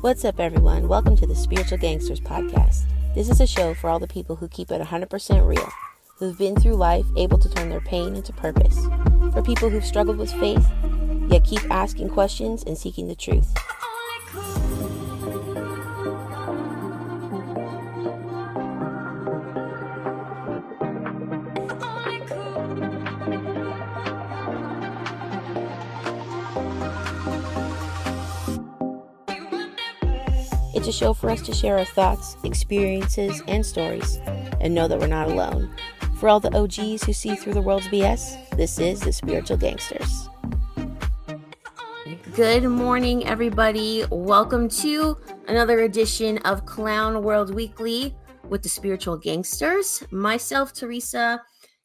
What's up, everyone? Welcome to the Spiritual Gangsters podcast. This is a show for all the people who keep it 100% real, who've been through life able to turn their pain into purpose, for people who've struggled with faith, yet keep asking questions and seeking the truth. A show for us to share our thoughts, experiences, and stories, and know that we're not alone. For all the OGs who see through the world's BS, this is the Spiritual Gangsters. Good morning, everybody. Welcome to another edition of Clown World Weekly with the Spiritual Gangsters. Myself, Teresa,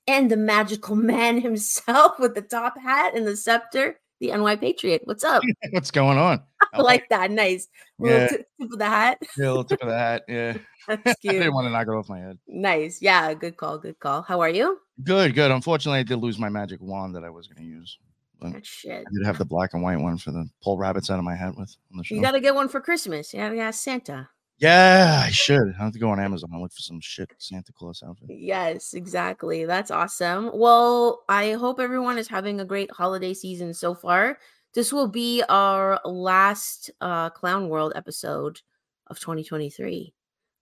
and the magical man himself with the top hat and the scepter, the NY Patriot. What's up? What's going on? I like that. Nice. Little Yeah. tip tip of the hat. Yeah, little tip of the hat. Yeah. That's cute. I didn't want to knock it off my head. Nice. Yeah, good call. Good call. How are you? Good, good. Unfortunately, I did lose my magic wand that I was going to use. But shit. I did have the black and white one for the pull rabbits out of my hat with on the show. You got to get one for Christmas. You got to ask Santa. yeah, I should. I have to go on Amazon and look for some shit Santa Claus outfit. Yes, exactly. That's awesome. Well, I hope everyone is having a great holiday season so far. This will be our last uh Clown World episode of 2023,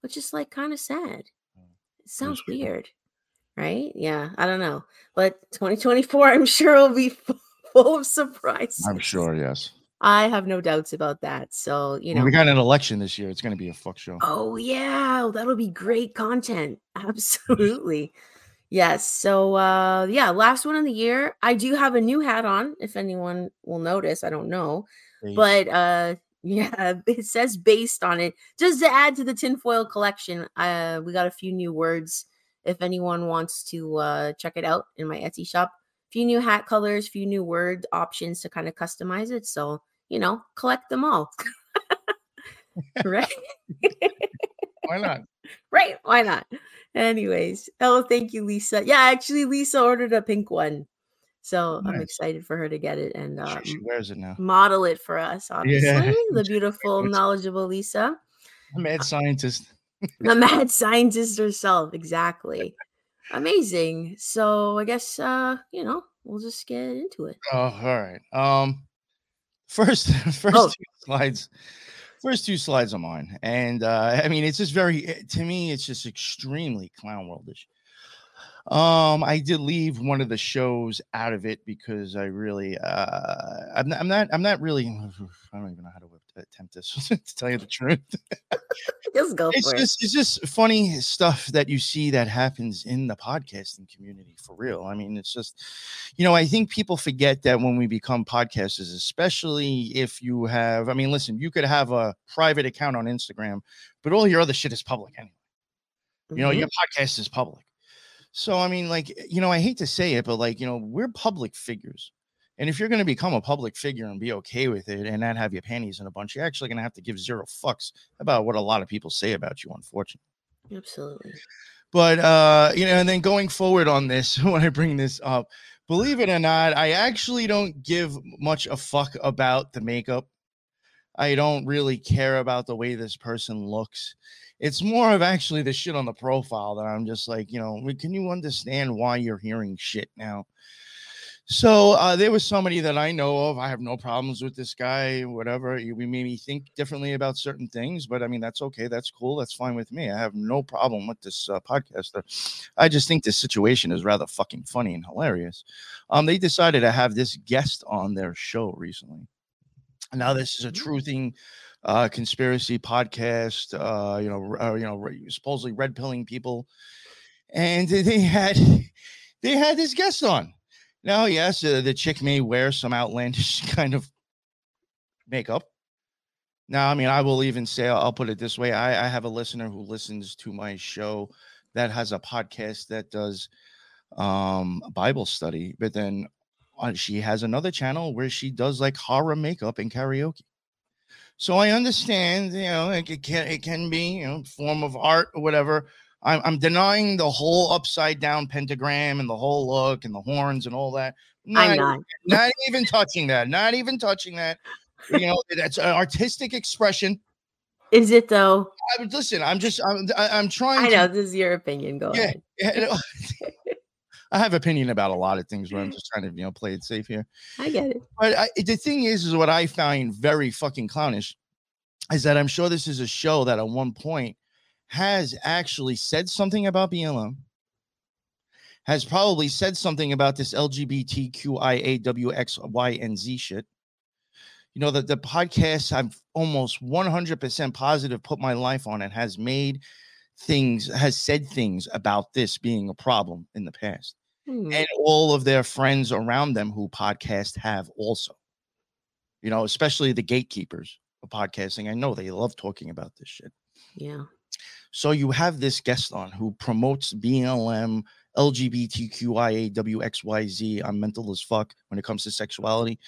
which is like kind of sad. It sounds true. weird, right? Yeah, I don't know. But 2024, I'm sure will be full of surprises. I'm sure, yes. I have no doubts about that. So, you know, we got an election this year. It's going to be a fuck show. Oh yeah, that'll be great content. Absolutely. Yes. So uh yeah, last one of the year. I do have a new hat on if anyone will notice. I don't know. But uh yeah, it says based on it. Just to add to the tinfoil collection, uh we got a few new words if anyone wants to uh check it out in my Etsy shop. A Few new hat colors, few new word options to kind of customize it. So, you know, collect them all. right? why not? right why not? Anyways oh thank you lisa. Yeah actually lisa ordered a pink one. So i'm excited for her to get it and uh, she wears it now. model it for us obviously. The beautiful knowledgeable lisa. A mad scientist. the mad scientist herself exactly. Amazing. So i guess uh you know we'll just get into it. Oh, all right. Um, first, first Oh. two slides, first two slides are mine, and uh, I mean, it's just very eh, to me, it's just extremely clown worldish. Um, I did leave one of the shows out of it because I really, uh, I'm not, I'm not, I'm not really, I don't even know how to attempt this to tell you the truth just go it's for just it's just funny stuff that you see that happens in the podcasting community for real. I mean, it's just you know, I think people forget that when we become podcasters, especially if you have, I mean, listen, you could have a private account on Instagram, but all your other shit is public anyway. it You know, your podcast is public. So I mean, like, you know, I hate to say it, but like, you know, we're public figures. And if you're going to become a public figure and be okay with it and not have your panties in a bunch, you're actually going to have to give zero fucks about what a lot of people say about you, unfortunately. absolutely But uh, you know, and then going forward on this, when I bring this up, believe it or not, I actually don't give much a fuck about the makeup. I don't really care about the way this person looks. It's more of actually the shit on the profile that I'm just like, you know, can you understand why you're hearing shit now? So uh, there was somebody that I know of. I have no problems with this guy, whatever. We made me think differently about certain things, but I mean that's okay. That's cool. That's fine with me. I have no problem with this uh, podcaster. I just think this situation is rather fucking funny and hilarious. Um, they decided to have this guest on their show recently. Now this is a truthing uh, conspiracy podcast. Uh, you know, uh, you know, supposedly red pilling people, and they had they had this guest on. Now, yes, uh, the chick may wear some outlandish kind of makeup. Now, I mean, I will even say, I'll, put it this way: I, I have a listener who listens to my show that has a podcast that does um Bible study, but then uh, she has another channel where she does like horror makeup and karaoke. So I understand, you know, it, it can it can be, you know, form of art or whatever. I'm, I'm denying the whole upside down pentagram and the whole look and the horns and all that. i'm Not, not not even touching that. Not even touching that. You know, that's an artistic expression. Is it though? I, listen, I'm just I'm I, am i am trying. I know to, this is your opinion. Go yeah, ahead. I have opinion about a lot of things, but I'm mm-hmm. just trying to you know play it safe here. I get it. But I, the thing is, is what I find very fucking clownish is that I'm sure this is a show that at one point has actually said something about BLM, has probably said something about this LGBTQIAWXY and Z shit. You know, that the podcast I'm almost 100% positive put my life on it has made things, has said things about this being a problem in the past. Hmm. And all of their friends around them who podcast have also. You know, especially the gatekeepers of podcasting. I know they love talking about this shit. Yeah. So you have this guest on who promotes BLM, LGBTQIAWXYZ. I'm mental as fuck when it comes to sexuality.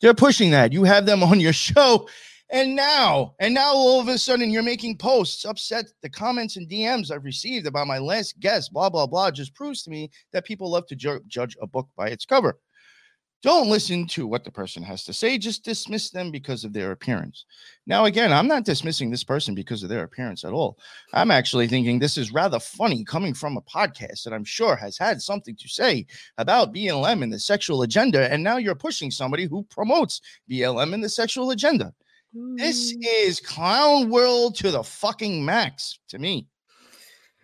They're pushing that. You have them on your show. And now, and now all of a sudden you're making posts upset. The comments and DMs I've received about my last guest, blah, blah, blah, just proves to me that people love to ju- judge a book by its cover. Don't listen to what the person has to say. Just dismiss them because of their appearance. Now, again, I'm not dismissing this person because of their appearance at all. I'm actually thinking this is rather funny coming from a podcast that I'm sure has had something to say about BLM and the sexual agenda. And now you're pushing somebody who promotes BLM and the sexual agenda. This mm. is clown world to the fucking max to me.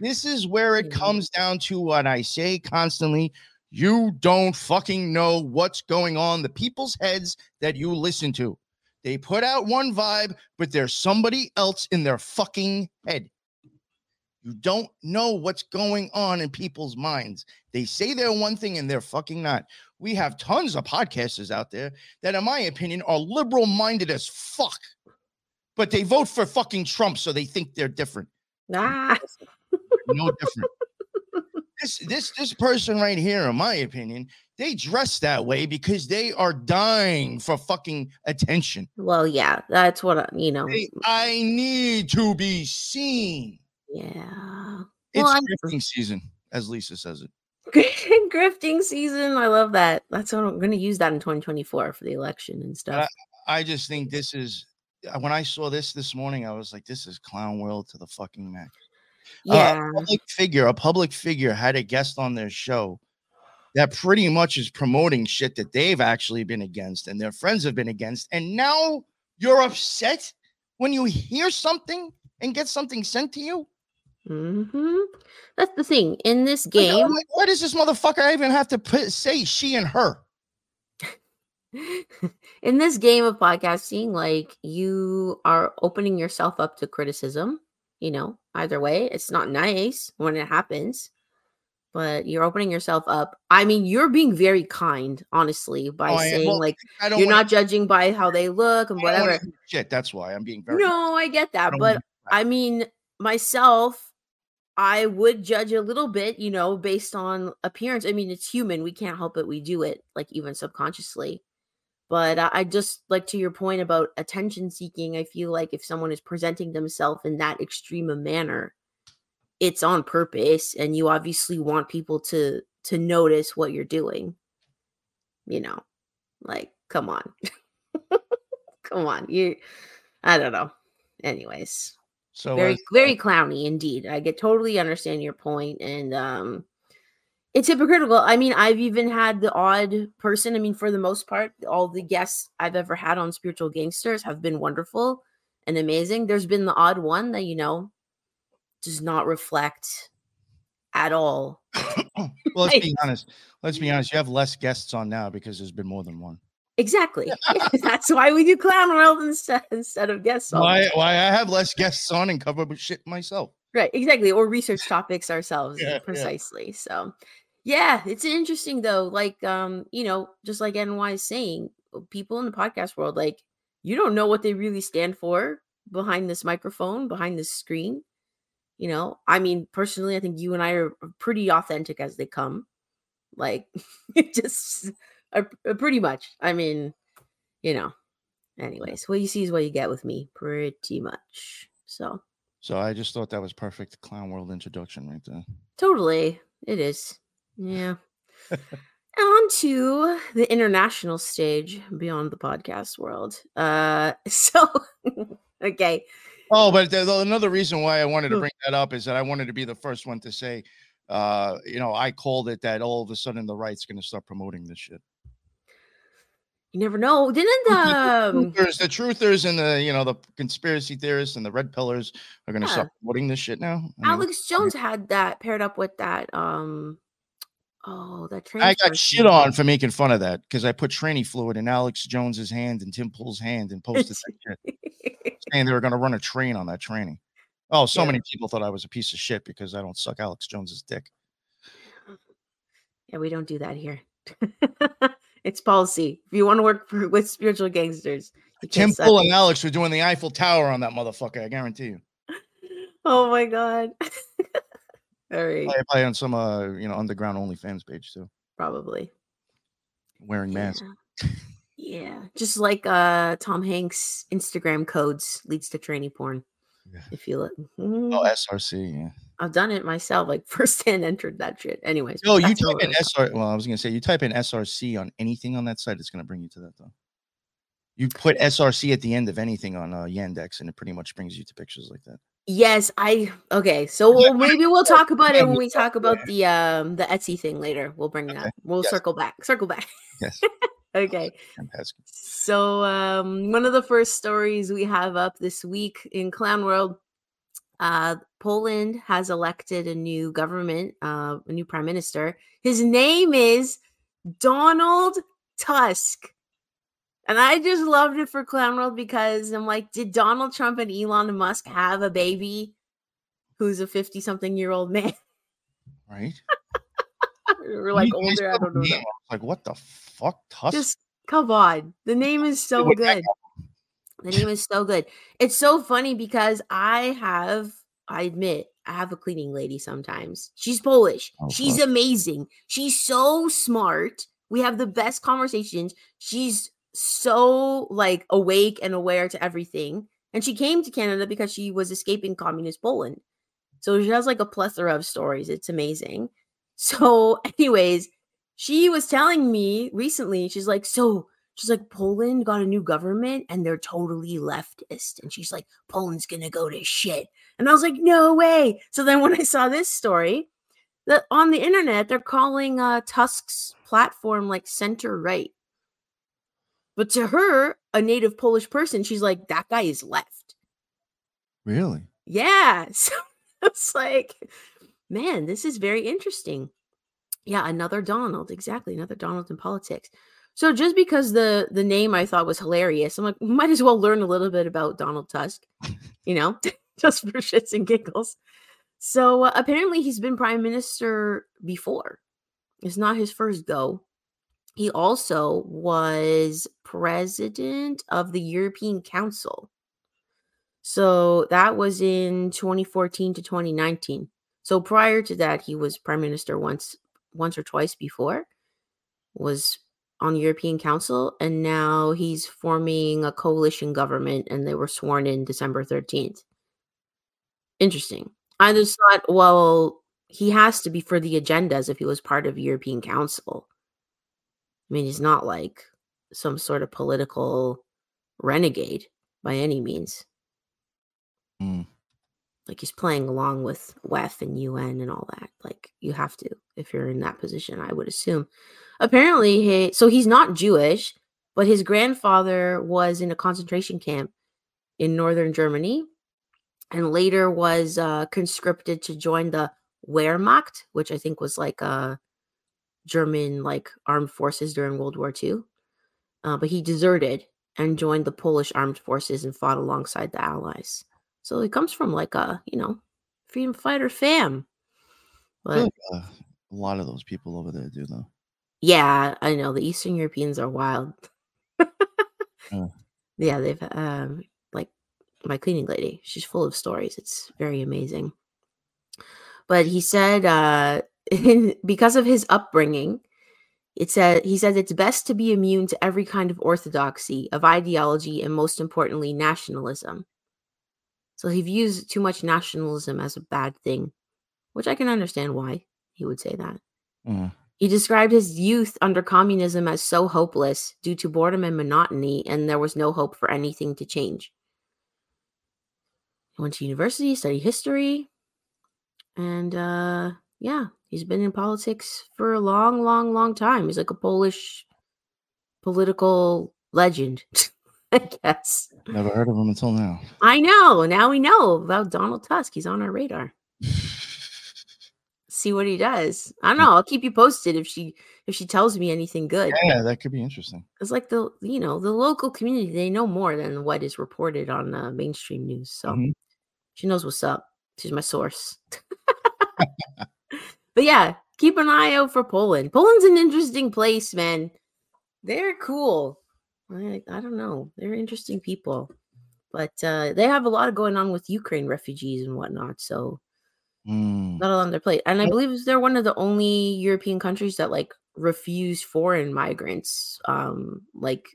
This is where it comes down to what I say constantly you don't fucking know what's going on the people's heads that you listen to. They put out one vibe, but there's somebody else in their fucking head. You don't know what's going on in people's minds. They say they're one thing and they're fucking not. We have tons of podcasters out there that, in my opinion, are liberal minded as fuck, but they vote for fucking Trump, so they think they're different. Nah. no different this this this person right here, in my opinion, they dress that way because they are dying for fucking attention. Well, yeah, that's what I, you know. They, I need to be seen. Yeah, it's well, grifting season, as Lisa says it. grifting season. I love that. That's what I'm going to use that in 2024 for the election and stuff. I, I just think this is when I saw this this morning, I was like, this is clown world to the fucking max. Uh, yeah. Uh, a public figure, a public figure had a guest on their show that pretty much is promoting shit that they've actually been against and their friends have been against. And now you're upset when you hear something and get something sent to you. Mm-hmm. That's the thing in this game. Like, why does this motherfucker even have to put, say she and her? in this game of podcasting, like you are opening yourself up to criticism you know, either way, it's not nice when it happens, but you're opening yourself up. I mean, you're being very kind, honestly, by oh, saying well, like you're wanna, not judging by how they look and whatever. Shit, that's why I'm being very. No, I get that, I but I mean, myself, I would judge a little bit, you know, based on appearance. I mean, it's human; we can't help it. We do it, like even subconsciously. But I just like to your point about attention seeking. I feel like if someone is presenting themselves in that extreme a manner, it's on purpose, and you obviously want people to to notice what you're doing. You know, like come on, come on, you. I don't know. Anyways, so very very clowny indeed. I get totally understand your point, and um, it's hypocritical. I mean, I've even had the odd person. I mean, for the most part, all the guests I've ever had on Spiritual Gangsters have been wonderful and amazing. There's been the odd one that, you know, does not reflect at all. well, let's be honest. Let's be honest. You have less guests on now because there's been more than one. Exactly. That's why we do clown world instead instead of guests. Why? Why I have less guests on and cover shit myself. Right. Exactly. Or research topics ourselves. Yeah, precisely. Yeah. So, yeah, it's interesting though. Like, um, you know, just like NY is saying, uh, people in the podcast world, like, you don't know what they really stand for behind this microphone, behind this screen. You know, I mean, personally, I think you and I are pretty authentic as they come. Like, it just uh, uh, pretty much. I mean, you know, anyways, what you see is what you get with me, pretty much. So, so I just thought that was perfect clown world introduction right there. Totally, it is. Yeah. On to the international stage beyond the podcast world. Uh so okay. Oh, but the, the- another reason why I wanted to bring that up is that I wanted to be the first one to say, uh, you know, I called it that all of a sudden the right's going to start promoting this shit. You never know. Didn't um Truthers, the truthers and the you know the conspiracy theorists and the red pillars are going to Yeah. start promoting this shit now. I mean, Alex Jones had that paired up with that um oh that train. I got shit on for making fun of that because I put tranny fluid in Alex Jones's hand and Tim Pool's hand and posted that shit, saying they were going to run a train on that tranny. Oh, so Yeah. many people thought I was a piece of shit because I don't suck Alex Jones's dick. Yeah, we don't do that here. it's policy. If you want to work for, with spiritual gangsters, Tim Pool and Alex were doing the Eiffel Tower on that motherfucker. I guarantee you. Oh my god. All right, Probably, probably on some uh you know underground OnlyFans page too, probably. wearing masks. Yeah. yeah, just like uh Tom Hanks' Instagram codes leads to tranny porn. Yeah. If you look, Oh, Mhm. SRC. Yeah. I've done it myself, like firsthand entered that shit. Anyways, No, you type in right. SR. Well, I was gonna say you type in SRC on anything on that site, it's gonna bring you to that though. You put SRC at the end of anything on uh, Yandex, and it pretty much brings you to pictures like that. Yes, I okay. So we'll, maybe we'll talk about it when we we talk about the um the Etsy thing later. We'll bring Okay, that. We'll yes. circle back. Circle back. Yes. okay. Fantastic. So um one of the first stories we have up this week in Clown World, uh Poland has elected a new government, uh a new prime minister. His name is Donald Tusk. And I just loved it for Clown World because I'm like, did Donald Trump and Elon Musk have a baby who's a 50 something year old man? Right? Or like You older. I don't know. that. Like what the fuck, Tusk? Just come on. The name is so good. The name is so good. It's so funny because I have, I admit, I have a cleaning lady sometimes. She's Polish. Oh, She's fuck. amazing. She's so smart. We have the best conversations. She's so like awake and aware to everything. And she came to Canada because she was escaping communist Poland. So she has like a plethora of stories. It's amazing. So, anyways, she was telling me recently, she's like, so she's like, Poland got a new government and they're totally leftist. And she's like, Poland's gonna go to shit. And I was like, no way. So then when I saw this story, that on the internet, they're calling uh Tusk's platform like center right. But to her, a native Polish person, she's like, that guy is left. really? Yeah. So it's like, man, this is very interesting. Yeah, another Donald. Exactly. Another Donald in politics. So just because the the name I thought was hilarious, I'm like, might as well learn a little bit about Donald Tusk, you know, just for shits and giggles. So uh, apparently he's been prime minister before. It's not his first go. He also was president of the European Council. So that was in 2014 to 2019. So prior to that, he was prime minister once, once or twice before, was on the European Council, and now he's forming a coalition government, and they were sworn in December 13th. Interesting. I just thought, well, he has to be for the agendas if he was part of European Council. I mean, he's not like some sort of political renegade by any means. Mm. Like he's playing along with WEF and UN and all that. Like you have to if you're in that position, I would assume. Apparently, he so he's not Jewish, but his grandfather was in a concentration camp in northern Germany, and later was uh, conscripted to join the Wehrmacht, which I think was like uh, German like armed forces during World War II. Uh, but he deserted and joined the Polish armed forces and fought alongside the Allies. So he comes from like a, you know, freedom fighter fam. But like, uh, a lot of those people over there do though. yeah, I know the Eastern Europeans are wild. Yeah. Yeah, they've um like my cleaning lady. She's full of stories. It's very amazing. But he said uh because of his upbringing, it said he said it's best to be immune to every kind of orthodoxy of ideology and most importantly nationalism. So he views too much nationalism as a bad thing, which I can understand why he would say that. Uh, He described his youth under communism as so hopeless due to boredom and monotony, and there was no hope for anything to change. He went to university, studied history, and uh, yeah, he's been in politics for a long, long, long time. He's like a Polish political legend, I guess. Never heard of him until now. I know. Now we know about Donald Tusk. He's on our radar. See what he does. I don't know. I'll keep you posted if she if she tells me anything good. Yeah, that could be interesting. It's like the you know the local community they know more than what is reported on uh, mainstream news. So Mhm. she knows what's up. She's my source. but yeah, keep an eye out for Poland. Poland's an interesting place, man. They're cool. I, I don't know. They're interesting people. But uh, they have a lot of going on with Ukraine refugees and whatnot. So Mm. not a lot on their plate. And I believe they're one of the only European countries that like refuse foreign migrants, um, like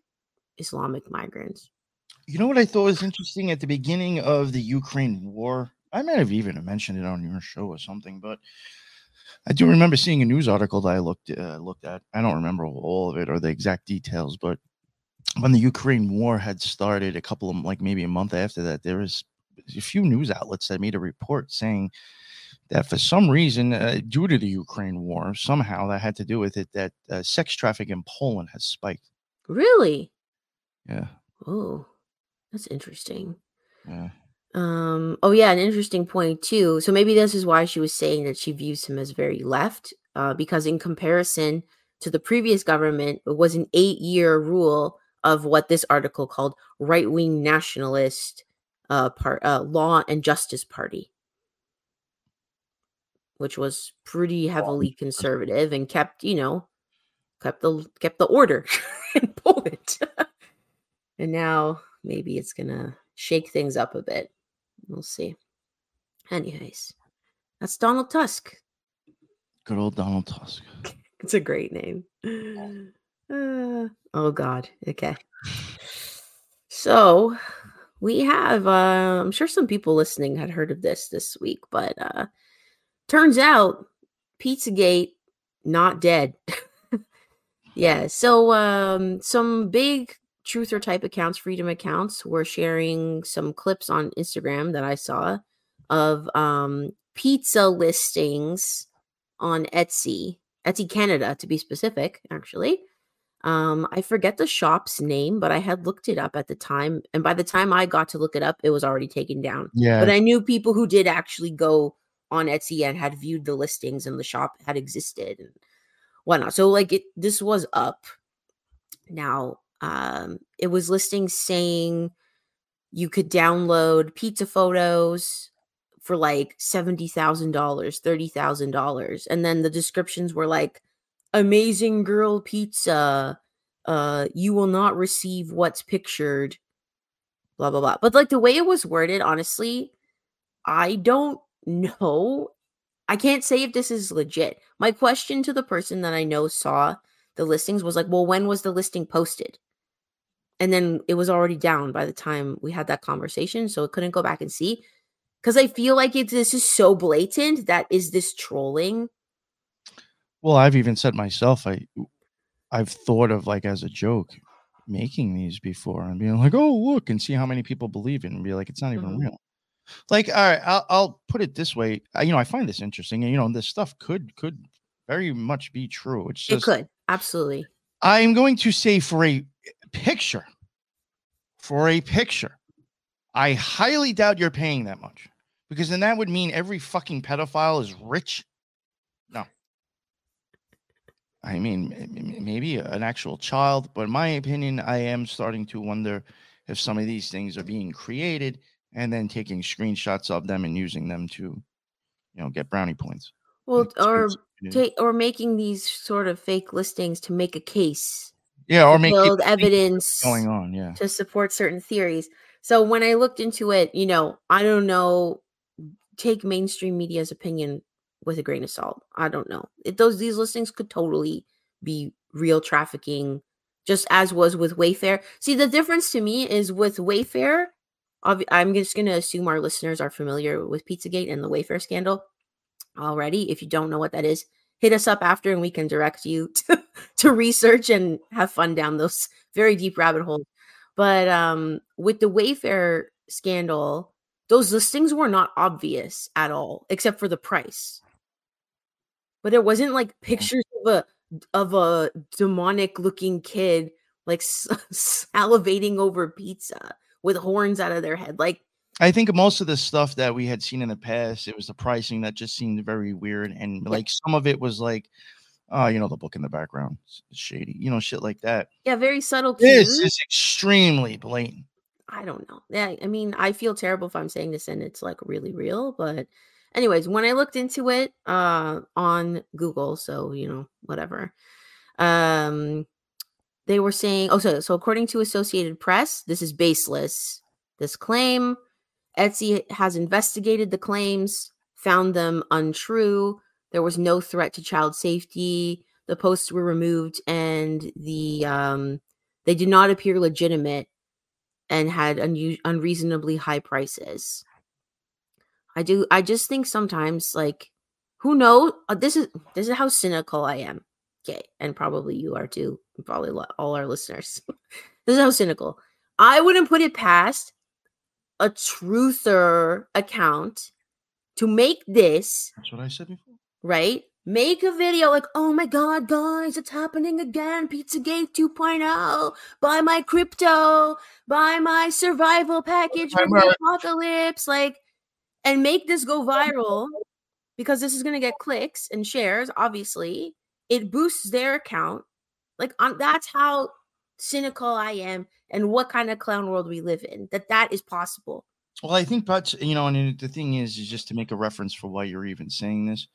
Islamic migrants. You know what I thought was interesting at the beginning of the Ukraine war? I might have even mentioned it on your show or something, but I do remember seeing a news article that I looked uh, looked at. I don't remember all of it or the exact details, but when the Ukraine war had started, a couple of like maybe a month after that, there was a few news outlets that made a report saying that for some reason, uh, due to the Ukraine war, somehow that had to do with it, that uh, sex trafficking in Poland has spiked. Really? Yeah, Oh, that's interesting. yeah. Um, oh yeah, an interesting point too. So maybe this is why she was saying that she views him as very left, uh, because in comparison to the previous government, it was an eight-year rule of what this article called right-wing nationalist uh, part, uh, law and justice party, which was pretty heavily conservative and kept, you know, kept the kept the order in Poland. and now maybe it's gonna shake things up a bit. We'll see. Anyways, that's Donald Tusk. Good old Donald Tusk. It's a great name. Uh, oh God. Okay. So we have. Uh, I'm sure some people listening had heard of this this week, but uh, turns out Pizzagate not dead. yeah. So um, some big truther type accounts, freedom accounts, were sharing some clips on Instagram that I saw of um, pizza listings on Etsy, Etsy Canada to be specific, actually. Um, I forget the shop's name, but I had looked it up at the time, and by the time I got to look it up, it was already taken down. Yeah, But I knew people who did actually go on Etsy and had viewed the listings, and the shop had existed and whatnot. So like it, this was up. Now, um, it was listings saying you could download pizza photos for like seventy thousand dollars, thirty thousand dollars, and then the descriptions were like amazing girl pizza. Uh, you will not receive what's pictured. Blah blah blah. But like the way it was worded, honestly, I don't know. I can't say if this is legit. My question to the person that I know saw the listings was like, well, when was the listing posted? And then it was already down by the time we had that conversation. So it couldn't go back and see. Because I feel like it, this is so blatant that is this trolling? Well, I've even said myself, I, I've thought of like as a joke, making these before and being like, "Oh, look," and see how many people believe it, and be like, "It's not even Mhm. real." Like, all right, I'll, I'll put it this way. I, you know, I find this interesting, and you know, this stuff could could very much be true. It's It could. Absolutely. I'm going to say for a picture, for a picture, I highly doubt you're paying that much because then that would mean every fucking pedophile is rich. I mean, maybe an actual child, but in my opinion, I am starting to wonder if some of these things are being created and then taking screenshots of them and using them to, you know, get brownie points. Well, or take or making these sort of fake listings to make a case, yeah, or make build evidence going on. Yeah. to support certain theories. So when I looked into it, you know, I don't know, take mainstream media's opinion with a grain of salt. I don't know. It, those these listings could totally be real trafficking, just as was with Wayfair. See, the difference to me is with Wayfair. I'm just going to assume our listeners are familiar with Pizzagate and the Wayfair scandal already. If you don't know what that is, hit us up after and we can direct you to, to research and have fun down those very deep rabbit holes. But um, with the Wayfair scandal, those listings were not obvious at all, except for the price. But it wasn't like pictures of a of a demonic looking kid like salivating over pizza with horns out of their head. Like I think most of the stuff that we had seen in the past, it was the pricing that just seemed very weird, and Yeah. like some of it was like, oh, you know, the book in the background, shady, you know, shit like that. yeah, very subtle This cues. is extremely blatant. I don't know. Yeah, I mean, I feel terrible if I'm saying this and it's like really real, but anyways, when I looked into it uh on Google, so you know, whatever. Um they were saying oh so so according to Associated Press, this is baseless. This claim Etsy has investigated the claims, found them untrue. There was no threat to child safety. The posts were removed and the um they did not appear legitimate and had unu- unreasonably high prices. I do I just think sometimes like who knows uh, this is this is how cynical I am. Okay, and probably you are too. Probably all our listeners. this is how cynical. I wouldn't put it past a truther account to make this That's what I said before. right? Make a video like, oh my god, guys, it's happening again. Pizzagate 2.0. Buy my crypto, buy my survival package from the apocalypse. Like, and make this go viral because this is gonna get clicks and shares, obviously. It boosts their account. Like, um, that's how cynical I am and what kind of clown world we live in. That that is possible. Well, I think, but you know, and the thing is, is just to make a reference for why you're even saying this.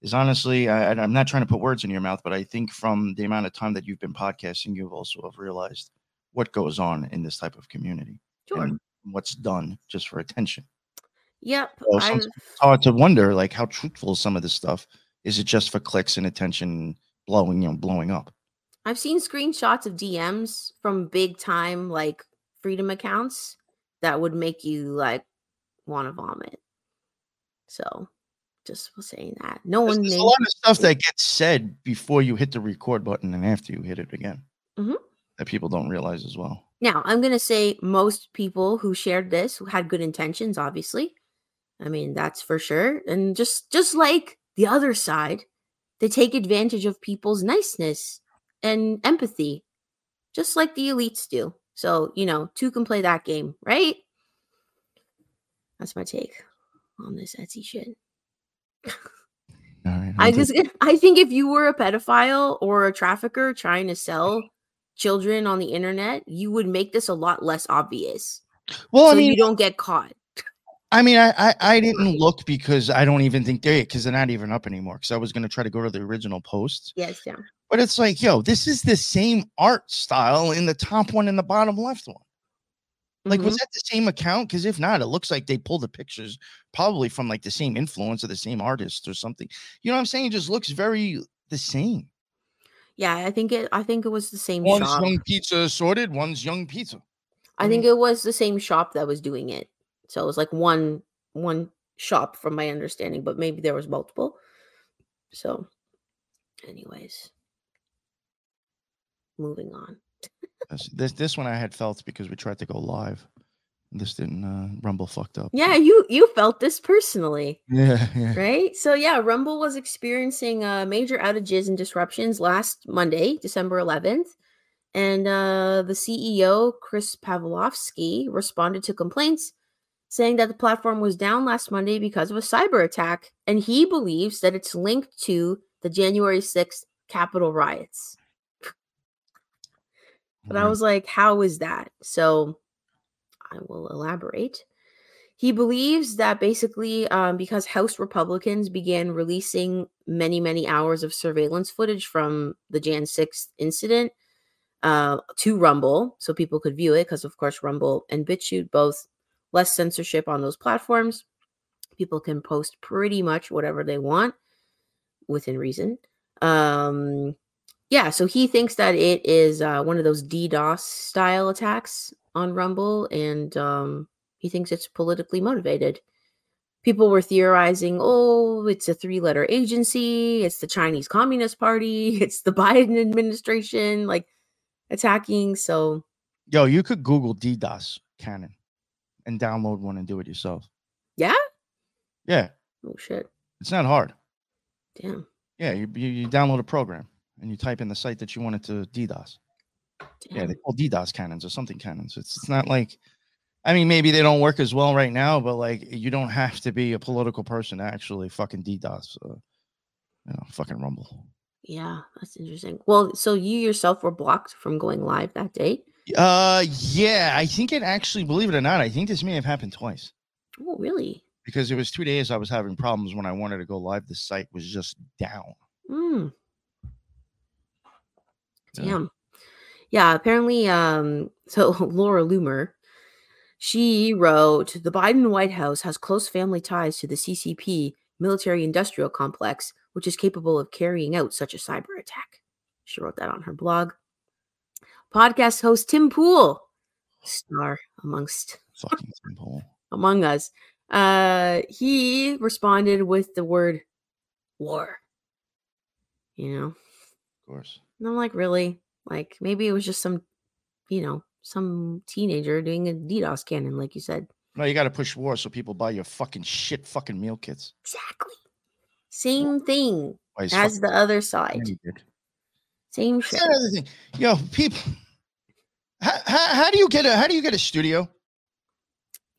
Is honestly, I, i'm not trying to put words in your mouth, but I think from the amount of time that you've been podcasting, you've also have realized what goes on in this type of community Sure. and what's done just for attention. Yep. So it's hard to wonder, like, how truthful is some of this stuff. Is it just for clicks and attention, blowing, you know, blowing up? I've seen screenshots of DMs from big time like freedom accounts that would make you like want to vomit. So just saying that. No There's, one there's a lot of stuff that gets said before you hit the record button and after you hit it again Mhm. that people don't realize as well. Now, I'm going to say most people who shared this had good intentions, obviously. I mean, that's for sure. And just just like the other side, they take advantage of people's niceness and empathy, just like the elites do. So, you know, two can play that game, right? That's my take on this Etsy shit. Right. I just I think if you were a pedophile or a trafficker trying to sell children on the internet, you would make this a lot less obvious. well, so I mean, you don't get caught. I mean, I, I I didn't look because I don't even think they're because they're not even up anymore. Because I was gonna try to go to the original post, Yes, Yeah, but it's like, yo, this is the same art style in the top one and the bottom left one. Like, was Mhm. that the same account? Because if not, it looks like they pulled the pictures probably from like the same influence or the same artist or something. You know what I'm saying? It just looks very the same. yeah, I think it. I think it was the same One's shop. young pizza assorted, one's young pizza. I think it was the same shop that was doing it. So it was like one one shop, from my understanding, but maybe there was multiple. So, anyways, moving on. This, this one I had felt because we tried to go live. This didn't uh, Rumble fucked up. Yeah, you you felt this personally. Yeah, yeah. right? So yeah, Rumble was experiencing uh, major outages and disruptions last Monday, December 11th, and uh, the CEO Chris Pavlovski responded to complaints saying that the platform was down last Monday because of a cyber attack, and he believes that it's linked to the January 6th Capitol riots. But I was like, how is that? So I will elaborate. He believes that basically, um, because House Republicans began releasing many, many hours of surveillance footage from the Jan 6th incident uh, to Rumble so people could view it, because of course, Rumble and BitChute both less censorship on those platforms. People can post pretty much whatever they want within reason. Um, yeah, so he thinks that it is uh, one of those DDoS style attacks on Rumble, and um, he thinks it's politically motivated. People were theorizing, oh, it's a three letter agency, it's the Chinese Communist Party, it's the Biden administration, like attacking. So, Yo, you could Google DDoS cannon. And download one and do it yourself. Yeah. Yeah, Oh shit. it's not hard. Damn. Yeah, you, you, you download a program and you type in the site that you want it to DDoS. Yeah, they call DDoS cannons or something cannons. It's it's not like, I mean, maybe they don't work as well right now, but like you don't have to be a political person to actually fucking DDoS. Uh, you know, fucking Rumble. Yeah, that's interesting. Well, so you yourself were blocked from going live that day. Uh, yeah, I think it actually, believe it or not, I think this may have happened twice Oh, really? because it was two days I was having problems when I wanted to go live. The site was just down. Mm. Yeah. Damn. Yeah, apparently um so Laura Loomer she wrote the Biden White House has close family ties to the CCP military industrial complex which is capable of carrying out such a cyber attack. She wrote that on her blog. Podcast host Tim Pool star amongst Fucking simple. among us. Uh he responded with the word war. You know, Of course. and I'm like, really? Like maybe it was just some, you know, some teenager doing a DDoS cannon, like you said. No, you got to push war so people buy your fucking shit fucking meal kits. Exactly. Same thing as the other side. Same shit. the thing. Yo, people. How, how, how do you get a how do you get a studio?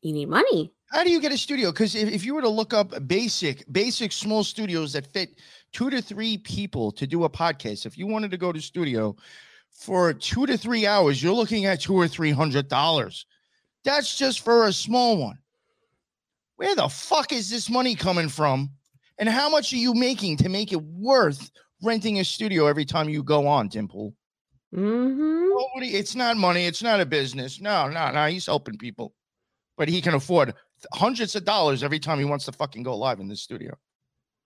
You need money. How do you get a studio? Because if, if you were to look up basic, basic small studios that fit two to three people to do a podcast, if you wanted to go to studio for two to three hours, you're looking at two or three hundred dollars. That's just for a small one. Where the fuck is this money coming from? And how much are you making to make it worth renting a studio every time you go on, Dimple? Mm-hmm. Nobody, it's not money. It's not a business. No, no, no. He's helping people, but he can afford hundreds of dollars every time he wants to fucking go live in this studio.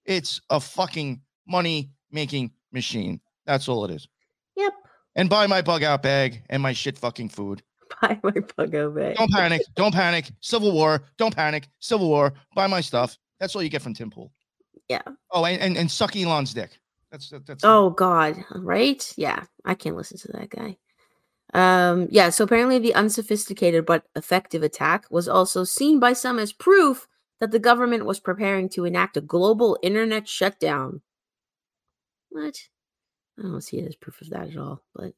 It's a fucking money making machine. That's all it is. Yep. And buy my bug out bag and my shit fucking food. Buy my bug out bag. Don't panic. Don't panic. Civil War. Don't panic. Civil War. Buy my stuff. That's all you get from Tim Pool. Yeah. Oh, and and, and suck Elon's dick. That's that- that's. Oh God, right? Yeah, I can't listen to that guy. Um, yeah, so apparently the unsophisticated but effective attack was also seen by some as proof that the government was preparing to enact a global internet shutdown. What? I don't see it as proof of that at all, but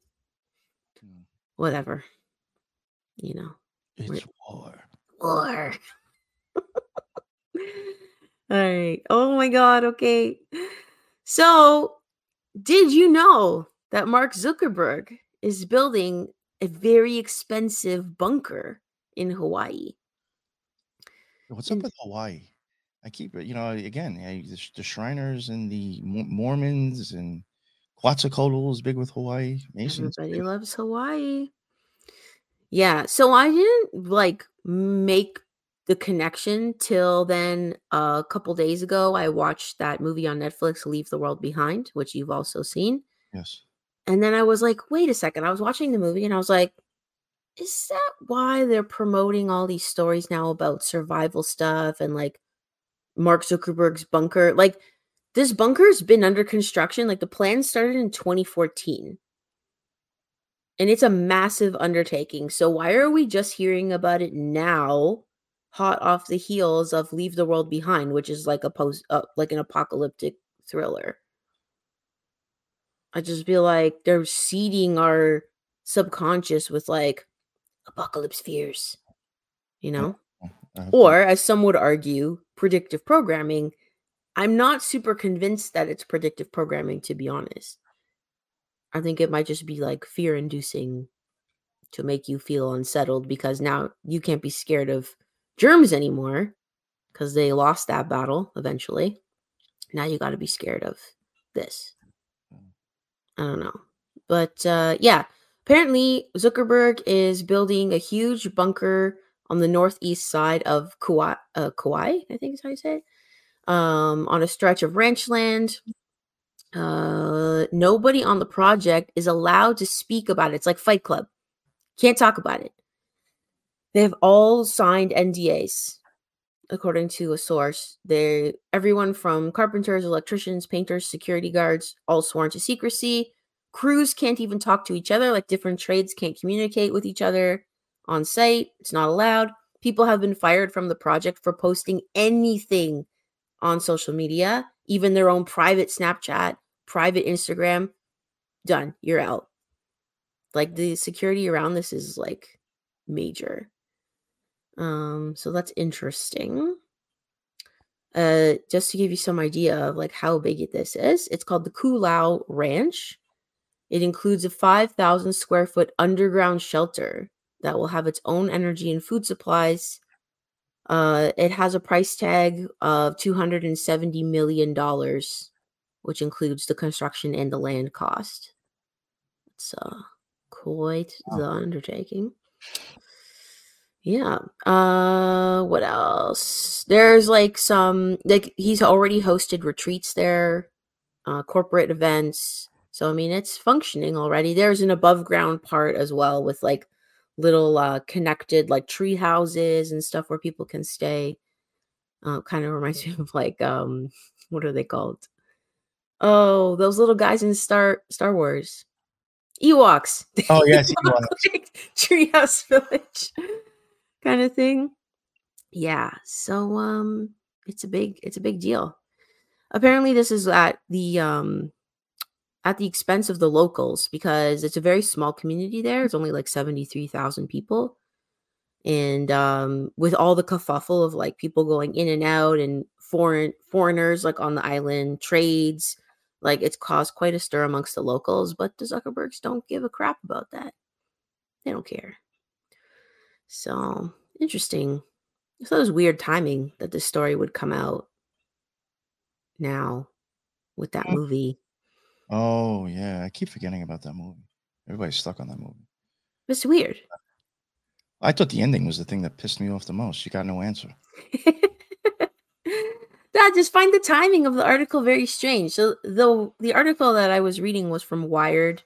Hmm. whatever. You know. it's war. War. All right. Oh my God. Okay. So, did you know that Mark Zuckerberg is building a very expensive bunker in Hawaii? What's up with Hawaii? I keep it, you know, again, the, Shriners and the Mormons and Quetzalcoatl is big with Hawaii. Masons. Everybody loves Hawaii. Yeah. So, I didn't like make the connection till then. a couple days ago, I watched that movie on Netflix, Leave the World Behind, which you've also seen. Yes. And then I was like, wait a second. I was watching the movie and I was like, is that why they're promoting all these stories now about survival stuff and like Mark Zuckerberg's bunker? Like, this bunker's been under construction. Like, the plan started in 2014. And it's a massive undertaking. So, why are we just hearing about it now, hot off the heels of Leave the World Behind, which is like a post, uh, like an apocalyptic thriller? I just feel like they're seeding our subconscious with like apocalypse fears, you know? Or, as some would argue, predictive programming. I'm not super convinced that it's predictive programming, to be honest. I think it might just be like fear inducing to make you feel unsettled because now you can't be scared of germs anymore because they lost that battle eventually. Now you got to be scared of this. I don't know. But uh, yeah, apparently Zuckerberg is building a huge bunker on the northeast side of Kauai, uh, Kauai I think is how you say it, um, on a stretch of ranch land. Uh, nobody on the project is allowed to speak about it. It's like Fight Club. Can't talk about it. They've all signed NDAs, according to a source. They everyone from carpenters, electricians, painters, security guards, all sworn to secrecy. Crews can't even talk to each other, like different trades can't communicate with each other on site. It's not allowed. people have been fired from the project for posting anything on social media, even their own private Snapchat, private Instagram. Done. You're out. Like the security around this is like major. Um, so that's interesting. Uh, just to give you some idea of like how big it, this is, it's called the Koolau Ranch. It includes a 5,000 square foot underground shelter that will have its own energy and food supplies. Uh, it has a price tag of $270 million, which includes the construction and the land cost. It's uh, quite the undertaking. Yeah. Uh what else? There's like some like he's already hosted retreats there, uh corporate events. So I mean it's functioning already. There's an above ground part as well with like little uh connected like tree houses and stuff where people can stay. Uh kind of reminds me of like um what are they called? Oh, those little guys in Star Star Wars. Ewoks. Oh yes, Ewoks. Treehouse Village kind of thing. Yeah. So um it's a big it's a big deal. Apparently this is at the um at the expense of the locals because it's a very small community there. It's only like 73,000 people. And um with all the kerfuffle of like people going in and out and foreign foreigners like on the island, trades, like it's caused quite a stir amongst the locals, but the Zuckerbergs don't give a crap about that. They don't care. So interesting. I thought it was weird timing that this story would come out now with that movie. Oh yeah, I keep forgetting about that movie. Everybody's stuck on that movie. It's weird. I thought the ending was the thing that pissed me off the most. You got no answer. I just find the timing of the article very strange. So the the article that I was reading was from Wired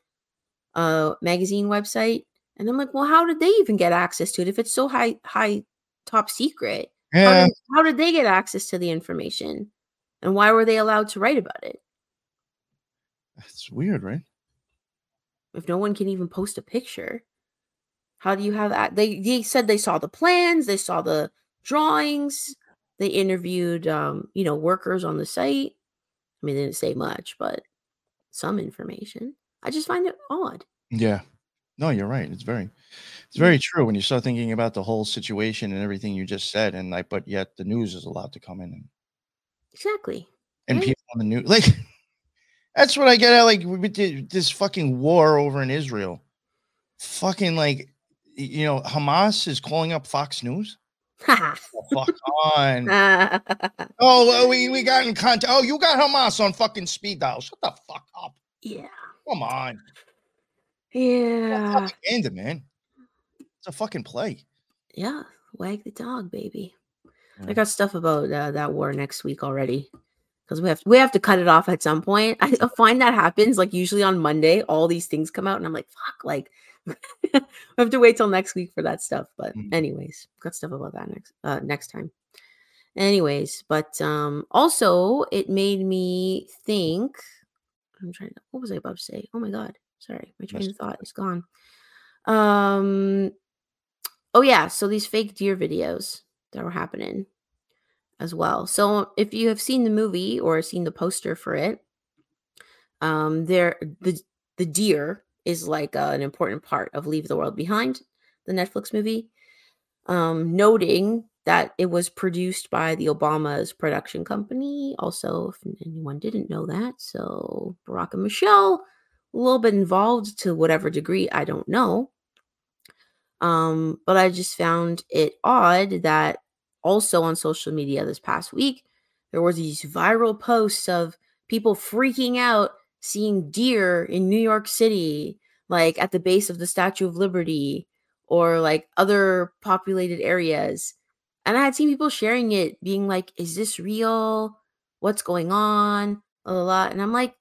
uh magazine website and I'm like, well, how did they even get access to it if it's so high, high, top secret? Yeah. How did, how did they get access to the information? And why were they allowed to write about it? That's weird, right? If no one can even post a picture, how do you have that? They they said they saw the plans, they saw the drawings, they interviewed um, you know, workers on the site. I mean, they didn't say much, but some information. I just find it odd. Yeah. No, you're right. It's very, it's very true when you start thinking about the whole situation and everything you just said, and like, but yet the news is allowed to come in and, Exactly. and Right. people on the news, like, that's what I get at. Like with this fucking war over in Israel, fucking like, you know, Hamas is calling up Fox News. Oh, fuck on. Oh, well, we we got in contact. Oh, you got Hamas on fucking speed dial. Shut the fuck up. yeah. Come on. Yeah. Propaganda, man. It's a fucking play. Yeah. Wag the dog, baby. I got stuff about uh, that war next week already. Because we have we have to cut it off at some point. I find that happens like usually on Monday. All these things come out, and I'm like, "Fuck!" Like, we have to wait till next week for that stuff. But Mm. anyways, got stuff about that next uh, next time. Anyways, but um also it made me think. I'm trying to. What was I about to say? Oh my god! Sorry, my train of thought is gone. Um. Oh yeah, so these fake deer videos that were happening as well. So if you have seen the movie or seen the poster for it, um, there the the deer is like uh, an important part of Leave the World Behind, the Netflix movie. Um, noting that it was produced by the Obama's production company. Also, if anyone didn't know that, so Barack and Michelle a little bit involved to whatever degree I don't know. Um, but I just found it odd that also on social media this past week there was these viral posts of people freaking out seeing deer in New York City, like at the base of the Statue of Liberty or like other populated areas. And I had seen people sharing it, being like, is this real? What's going on? A lot. And I'm like,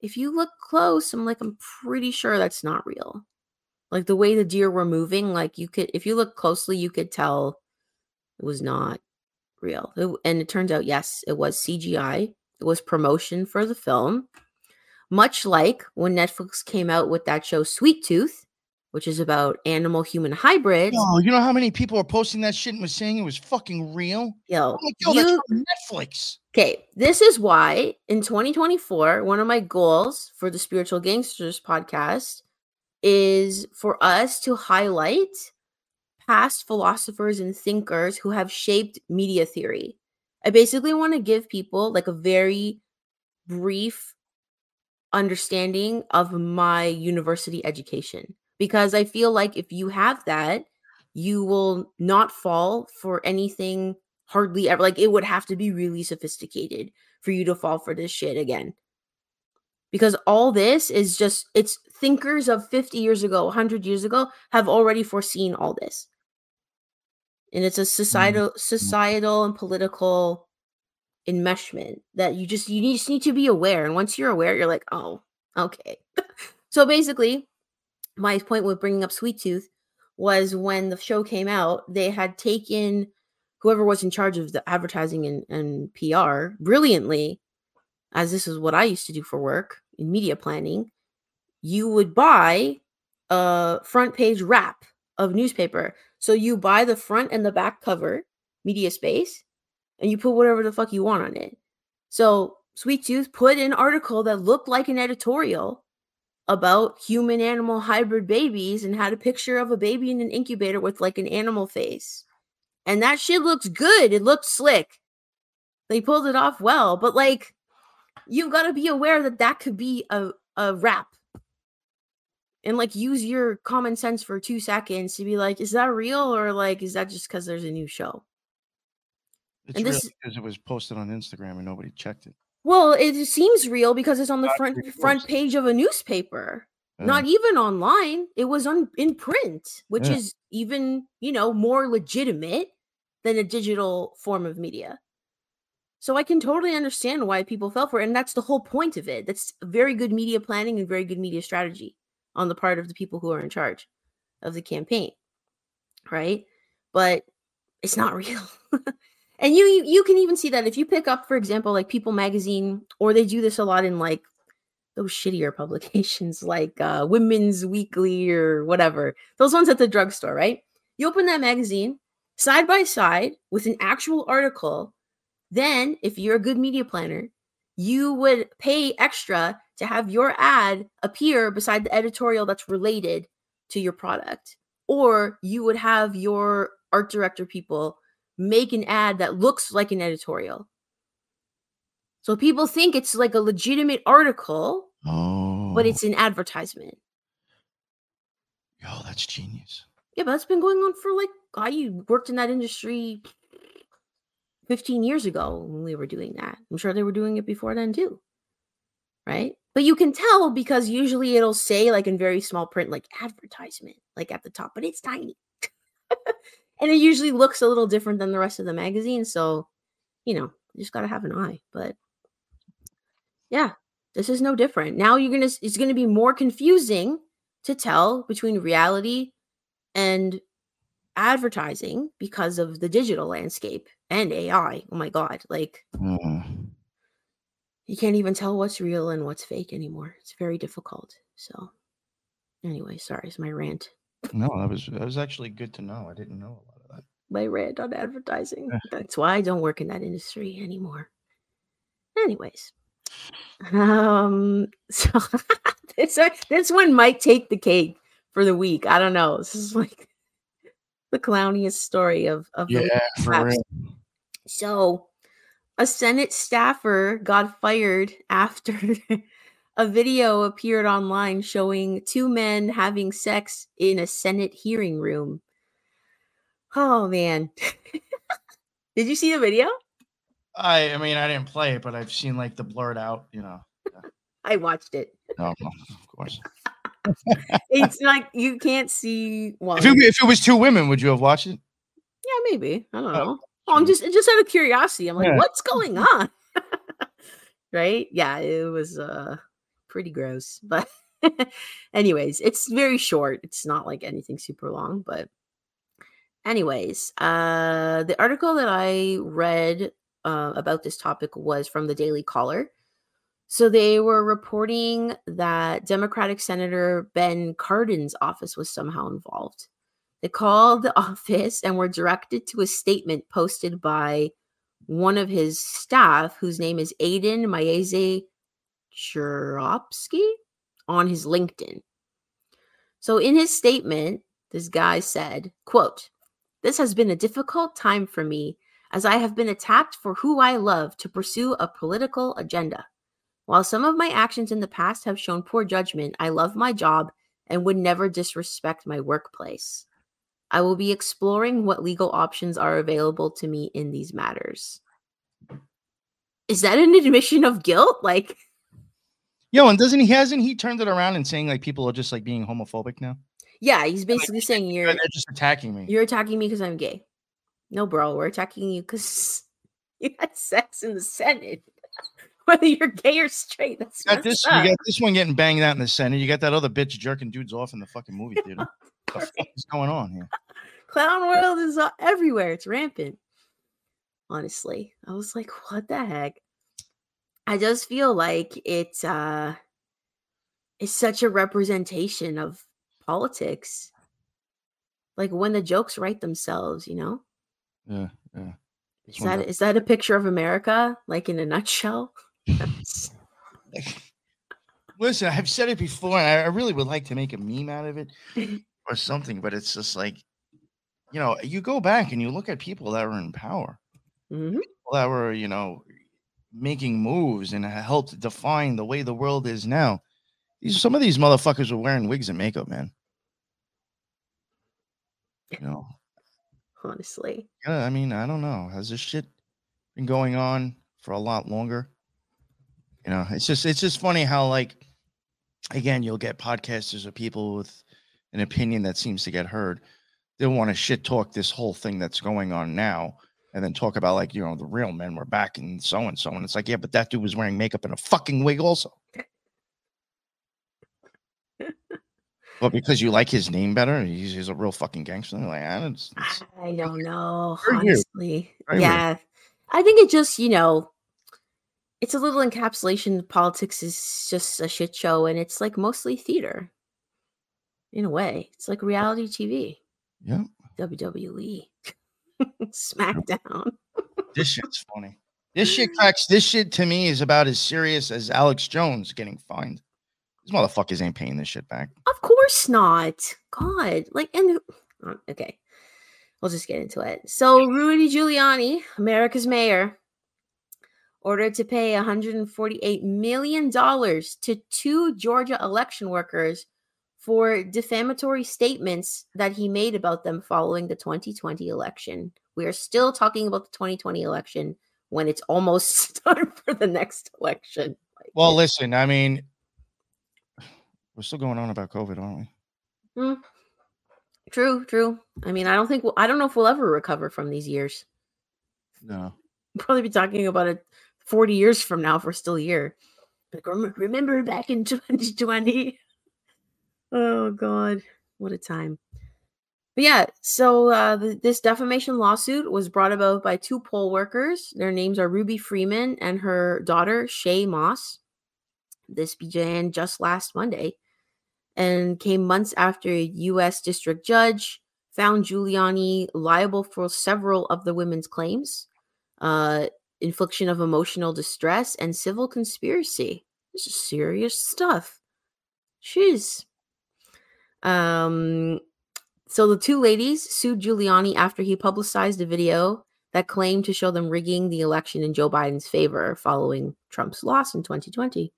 if you look close, I'm like, I'm pretty sure that's not real. Like the way the deer were moving, like you could, if you look closely, you could tell it was not real. It- and it turns out, yes, it was CGI. It was promotion for the film. Much like when Netflix came out with that show Sweet Tooth, which is about animal human hybrids. Oh, you know how many people are posting that shit and was saying it was fucking real? Yo, like, yo, you, Netflix. okay, this is why in 2024, one of my goals for the Spiritual Gangsters podcast is for us to highlight past philosophers and thinkers who have shaped media theory. I basically want to give people like a very brief understanding of my university education because I feel like if you have that, you will not fall for anything hardly ever. Like it would have to be really sophisticated for you to fall for this shit again. Because all this is just, it's thinkers of 50 years ago, 100 years ago have already foreseen all this. And it's a mm-hmm. societal, societal and political enmeshment that you just you just need to be aware and once you're aware you're like oh okay so basically my point with bringing up sweet tooth was when the show came out they had taken whoever was in charge of the advertising and, and pr brilliantly as this is what i used to do for work in media planning you would buy a front page wrap of newspaper so you buy the front and the back cover media space and you put whatever the fuck you want on it. So Sweet Tooth put an article that looked like an editorial about human animal hybrid babies and had a picture of a baby in an incubator with like an animal face. And that shit looks good. It looked slick. They pulled it off well, but like you've got to be aware that that could be a, a wrap. And like use your common sense for two seconds to be like, is that real or like is that just because there's a new show? It's And real this- because it was posted on Instagram and nobody checked it. Well, it seems real because it's on the Not front front page of a newspaper. Not even online. It was on in print, which Yeah. is even, you know, more legitimate than a digital form of media. So I can totally understand why people fell for it. And that's the whole point of it. That's very good media planning and very good media strategy on the part of the people who are in charge of the campaign. Right? But it's not real. And you you can even see that if you pick up, for example, like People Magazine, or they do this a lot in like those shittier publications like uh Women's Weekly or whatever. Those ones at the drugstore, right? You open that magazine side by side with an actual article. Then, if you're a good media planner, you would pay extra to have your ad appear beside the editorial that's related to your product. Or you would have your art director people make an ad that looks like an editorial. So people think it's like a legitimate article, Oh, but it's an advertisement. yo, that's genius. Yeah, but that's been going on for like I worked in that industry 15 years ago when we were doing that. I'm sure they were doing it before then too. Right? But you can tell because usually it'll say like in very small print like advertisement like at the top, but it's tiny. and it usually looks a little different than the rest of the magazine, so you know, you just got to have an eye, but yeah, this is no different. Now you're going to it's going to be more confusing to tell between reality and advertising because of the digital landscape and AI. Oh my god, like Mm. you can't even tell what's real and what's fake anymore. It's very difficult. So anyway, sorry, it's my rant. No, that was that was actually good to know. I didn't know a lot of that. My rant on advertising. That's why I don't work in that industry anymore. Anyways. Um so this one- this one might take the cake for the week. I don't know. This is like the clowniest story of of the week. Yeah, for real. So, a Senate staffer got fired after a video appeared online showing two men having sex in a Senate hearing room. Oh man. Did you see the video? I I mean I didn't play it, but I've seen like the blurred out, you know. I watched it. No, no, of course. It's like you can't see one. If it, if it was two women, would you have watched it? Yeah, maybe. I don't Oh, know. Oh, I'm just just out of curiosity. I'm like, Yeah. what's going on? right? Yeah, it was uh pretty gross. But anyways, it's very short. It's not like anything super long, but anyways, uh the article that I read uh, about this topic was from the Daily Caller. So they were reporting that Democratic Senator Ben Cardin's office was somehow involved. They called the office and were directed to a statement posted by one of his staff, whose name is Aidan Maese Czeropski, on his LinkedIn. So in his statement, this guy said, quote, This has been a difficult time for me as I have been attacked for who I love to pursue a political agenda. While some of my actions in the past have shown poor judgment, I love my job and would never disrespect my workplace. I will be exploring what legal options are available to me in these matters. Is that an admission of guilt? Like, Yo, and doesn't he hasn't he turned it around and saying like people are just like being homophobic now? yeah, he's basically saying you're They're just attacking me. you're attacking me because I'm gay. No, bro, we're attacking you because you had sex in the Senate. Whether you're gay or straight, that's You got this. up. You got this one getting banged out in the Senate. You got that other bitch jerking dudes off in the fucking movie theater. what the fuck is going on here? Clown world is everywhere. It's rampant. Honestly, I was like, what the heck? I just feel like it's uh it's such a representation of politics. Like when the jokes write themselves, you know? Yeah, yeah. This Is that is that a picture of America, like in a nutshell? Listen, I've said it before, and I really would like to make a meme out of it or something, but it's just like, you know, you go back and you look at people that were in power, Mhm. people that were, you know, making moves and helped define the way the world is now. These some of these motherfuckers were wearing wigs and makeup, man. You know, Honestly. yeah, I mean, I don't know. Has this shit been going on for a lot longer? You know, it's just it's just funny how like again you'll get podcasters or people with an opinion that seems to get heard. They'll want to shit talk this whole thing that's going on now and then talk about like, you know, the real men were back and so and so. And it's like, yeah, but that dude was wearing makeup and a fucking wig also. But because you like his name better, he's, he's a real fucking gangster. Like, it's, it's, I don't know, honestly. Weird. yeah. I think it just, you know, it's a little encapsulation. Politics is just a shit show and it's like mostly theater. In a way. It's like reality TV. yeah, WWE. SmackDown. this shit's funny. This shit cracks. This shit to me is about as serious as Alex Jones getting fined. These motherfuckers ain't paying this shit back. Of course not. God. Like and uh, okay. We'll just get into it. So Rudy Giuliani, America's mayor, ordered to pay 148 million dollars to two Georgia election workers for defamatory statements that he made about them following the 2020 election. We are still talking about the 2020 election when it's almost time for the next election. Well, listen, I mean, we're still going on about COVID, aren't we? Mm. True, true. I mean, I don't think we'll, I don't know if we'll ever recover from these years. No. We'll probably be talking about it 40 years from now if we're still here. Like, remember back in 2020? Oh, God. What a time. But yeah, so uh, th- this defamation lawsuit was brought about by two poll workers. Their names are Ruby Freeman and her daughter, Shaye Moss. This began just last Monday and came months after a U.S. district judge found Giuliani liable for several of the women's claims uh, infliction of emotional distress and civil conspiracy. This is serious stuff. Jeez. Um, so the two ladies sued Giuliani after he publicized a video that claimed to show them rigging the election in Joe Biden's favor following Trump's loss in 2020.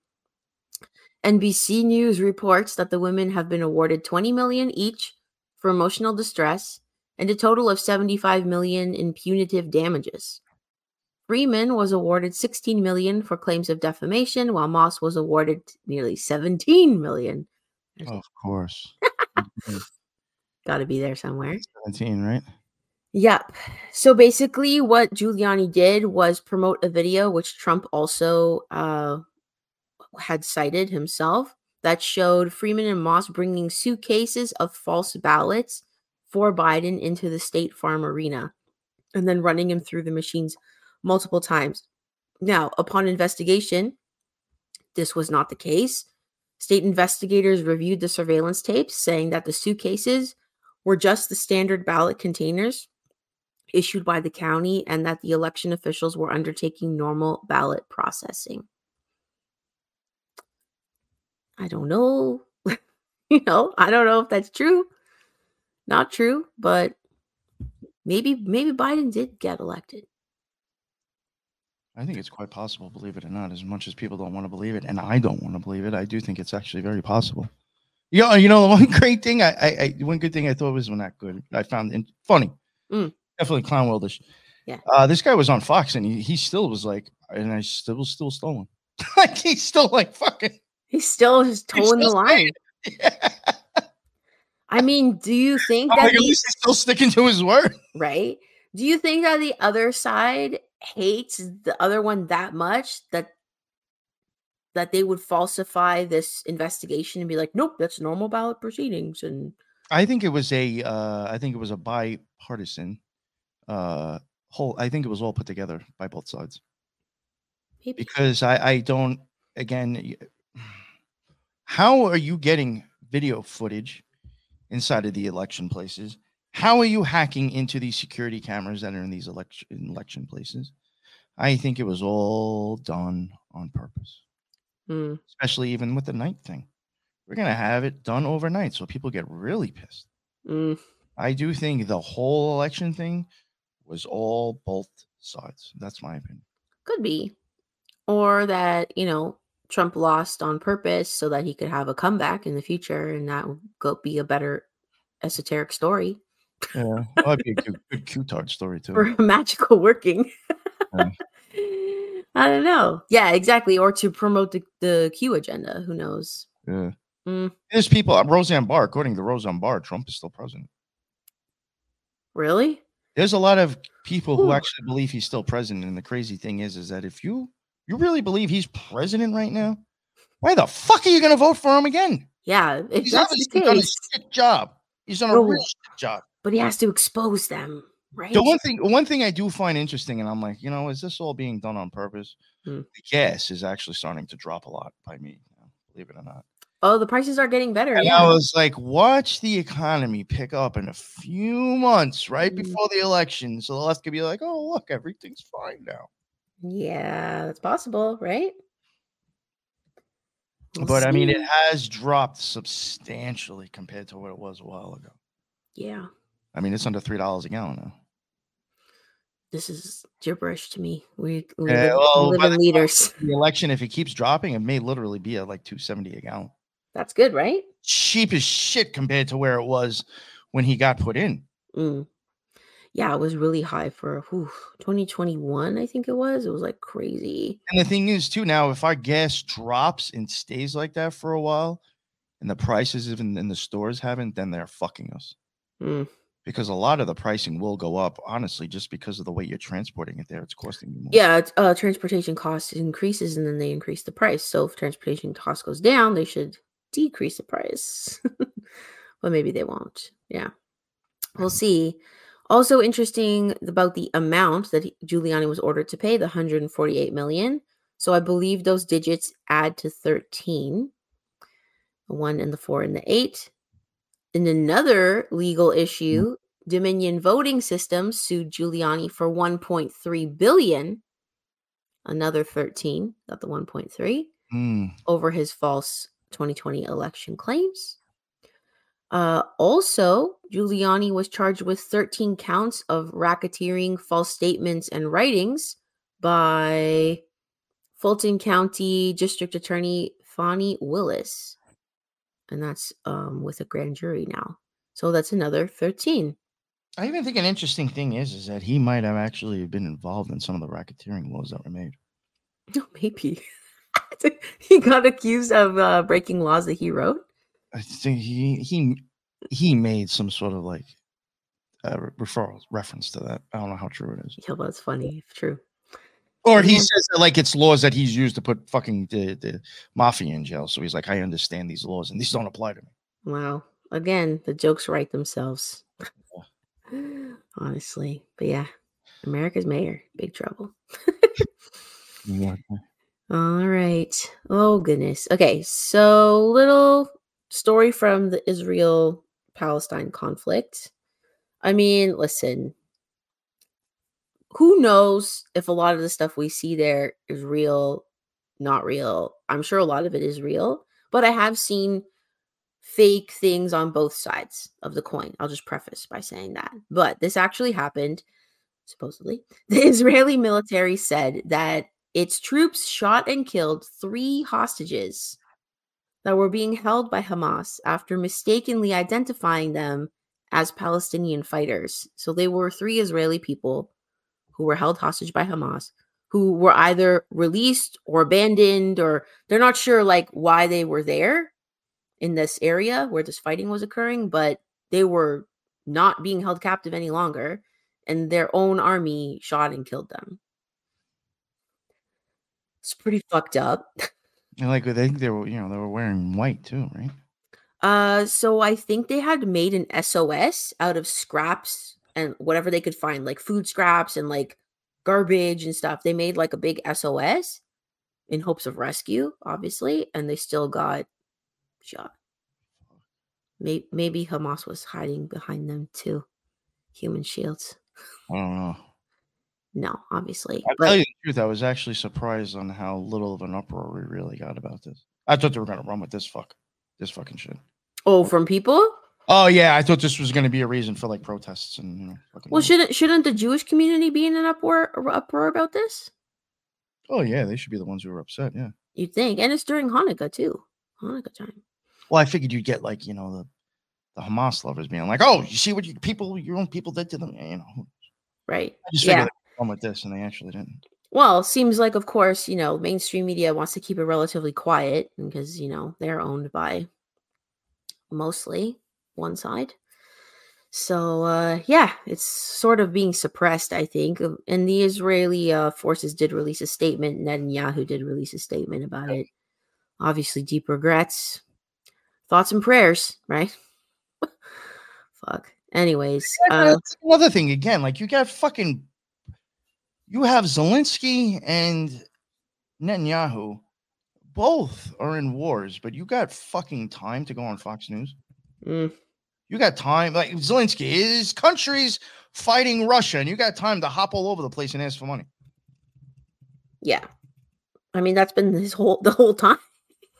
NBC News reports that the women have been awarded 20 million each for emotional distress and a total of 75 million in punitive damages. Freeman was awarded 16 million for claims of defamation while Moss was awarded nearly 17 million. of course. Got to be there somewhere. 17, right? Yep. So basically, what Giuliani did was promote a video, which Trump also uh, had cited himself, that showed Freeman and Moss bringing suitcases of false ballots for Biden into the State Farm Arena and then running him through the machines multiple times. Now, upon investigation, this was not the case. State investigators reviewed the surveillance tapes, saying that the suitcases were just the standard ballot containers issued by the county and that the election officials were undertaking normal ballot processing. I don't know. you know, I don't know if that's true. Not true, but maybe maybe Biden did get elected. I think it's quite possible, believe it or not, as much as people don't want to believe it, and I don't want to believe it. I do think it's actually very possible. You know, you know, the one great thing I, I, I one good thing I thought was not good. I found it funny, Mm. definitely clown worldish. Yeah. Uh, this guy was on Fox, and he, he still was like, and I still was still stolen. like he's still like fucking. He's still just towing the line. Yeah. I mean, do you think I'm that like, at least he's still sticking to his word. right? Do you think that the other side hates the other one that much that that they would falsify this investigation and be like, nope, that's normal ballot proceedings and I think it was a uh I think it was a bipartisan uh whole I think it was all put together by both sides maybe because I I don't again how are you getting video footage inside of the election places? How are you hacking into these security cameras that are in these election election places? I think it was all done on purpose, Hmm, especially even with the night thing. We're gonna have it done overnight, so people get really pissed. mm, I do think the whole election thing was all both sides. That's my opinion. could be. Or that, you know, Trump lost on purpose so that he could have a comeback in the future and that would go be a better esoteric story Yeah, that'd be a good, good Q-tard story too. or magical working. Yeah. I don't know. Yeah, exactly. Or to promote the, the Q agenda. Who knows? Yeah. Mm, There's people, uh, Roseanne Barr, according to Roseanne Barr, Trump is still president. really? There's a lot of people who actually believe he's still president. And the crazy thing is, is that if you you really believe he's president right now, why the fuck are you going to vote for him again? Yeah, if He's that's the done a shit job. He's done a real shit job. But he has to expose them, right? The one thing, one thing I do find interesting, and I'm like, you know, is this all being done on purpose? Hmm. The gas is actually starting to drop a lot by me, believe it or not. oh, the prices are getting better. And yeah. I was like, watch the economy pick up in a few months, right Mm. before the election, so the left could be like, oh, look, everything's fine now. yeah, that's possible, right? We'll but I mean, it has dropped substantially compared to what it was a while ago. yeah, I mean, it's under three dollars a gallon now. this is gibberish to me. We, we Yeah, live, well, live the in leaders. The election, if it keeps dropping, it may literally be at like two seventy a gallon. That's good, right? cheap as shit compared to where it was when he got put in. Mm. Yeah, it was really high for whew, 2021, I think it was. It was like crazy. And the thing is, too, now if our gas drops and stays like that for a while, and the prices even in the stores haven't, then they're fucking us. Mm. Because a lot of the pricing will go up, honestly, just because of the way you're transporting it there. It's costing you more. Yeah, uh, transportation cost increases and then they increase the price. So if transportation cost goes down, they should decrease the price. but maybe they won't. Yeah. We'll see. Also interesting about the amount that Giuliani was ordered to pay, the 148 million. So I believe those digits add to 13. The 1 and the 4 and the 8. In another legal issue, Dominion Voting Systems sued Giuliani for 1.3 billion another 13 got the 1.3 Mm, over his false 2020 election claims. Uh, also giuliani was charged with 13 counts of racketeering false statements and writings by fulton county district attorney Fani willis and that's um, with a grand jury now so that's another 13 I even think an interesting thing is, is that he might have actually been involved in some of the racketeering laws that were made. No, maybe he got accused of uh, breaking laws that he wrote I think he he he made some sort of like uh, referral reference to that. I don't know how true it is. Yeah, well, that's funny. if True. Or he says that like it's laws that he's used to put fucking the, the mafia in jail. So he's like, I understand these laws and these don't apply to me. Wow. Again, the jokes write themselves. Honestly. But yeah, America's mayor, big trouble. All right. Oh goodness. Okay, so little story from the Israel Palestine conflict. I mean, listen. Who knows if a lot of the stuff we see there is real, not real. I'm sure a lot of it is real, but I have seen fake things on both sides of the coin. I'll just preface by saying that. But this actually happened supposedly. The Israeli military said that its troops shot and killed three hostages that were being held by Hamas after mistakenly identifying them as Palestinian fighters. So they were three Israeli people who were held hostage by Hamas who were either released or abandoned or they're not sure like why they were there in this area where this fighting was occurring, but they were not being held captive any longer and their own army shot and killed them. It's pretty fucked up. And like I think they were, you know, they were wearing white too, right? Uh, so I think they had made an SOS out of scraps and whatever they could find, like food scraps and like garbage and stuff. They made like a big SOS in hopes of rescue, obviously, and they still got shot. Maybe, maybe Hamas was hiding behind them too. Human shields. I don't know. No, obviously. I'll tell you the truth, I was actually surprised on how little of an uproar we really got about this. I thought they were gonna run with this fuck, this fucking shit. oh, from people? Oh yeah, I thought this was gonna be a reason for like protests and you know. Well, shouldn't shouldn't the Jewish community be in an uproar uproar about this? oh yeah, they should be the ones who are upset. Yeah. You'd think, and it's during Hanukkah too. Hanukkah time. Well, I figured you'd get like you know the the Hamas lovers being like, oh, you see what you people, your own people did to them. You know, Right. I just Yeah. figured come with this, and they actually didn't. Well, seems like, of course, you know, mainstream media wants to keep it relatively quiet because, you know, they're owned by mostly one side. So, uh, yeah, it's sort of being suppressed, I think. Um, And the Israeli uh, forces did release a statement. Netanyahu did release a statement about it. Obviously, deep regrets, thoughts, and prayers, right? Fuck. Anyways, uh, that's another thing again. Like you got fucking, you have Zelensky and Netanyahu, both are in wars, but you got fucking time to go on Fox News. Mm, You got time, like Zelensky, his country's fighting Russia, and you got time to hop all over the place and ask for money. yeah. I mean, that's been his whole the whole time.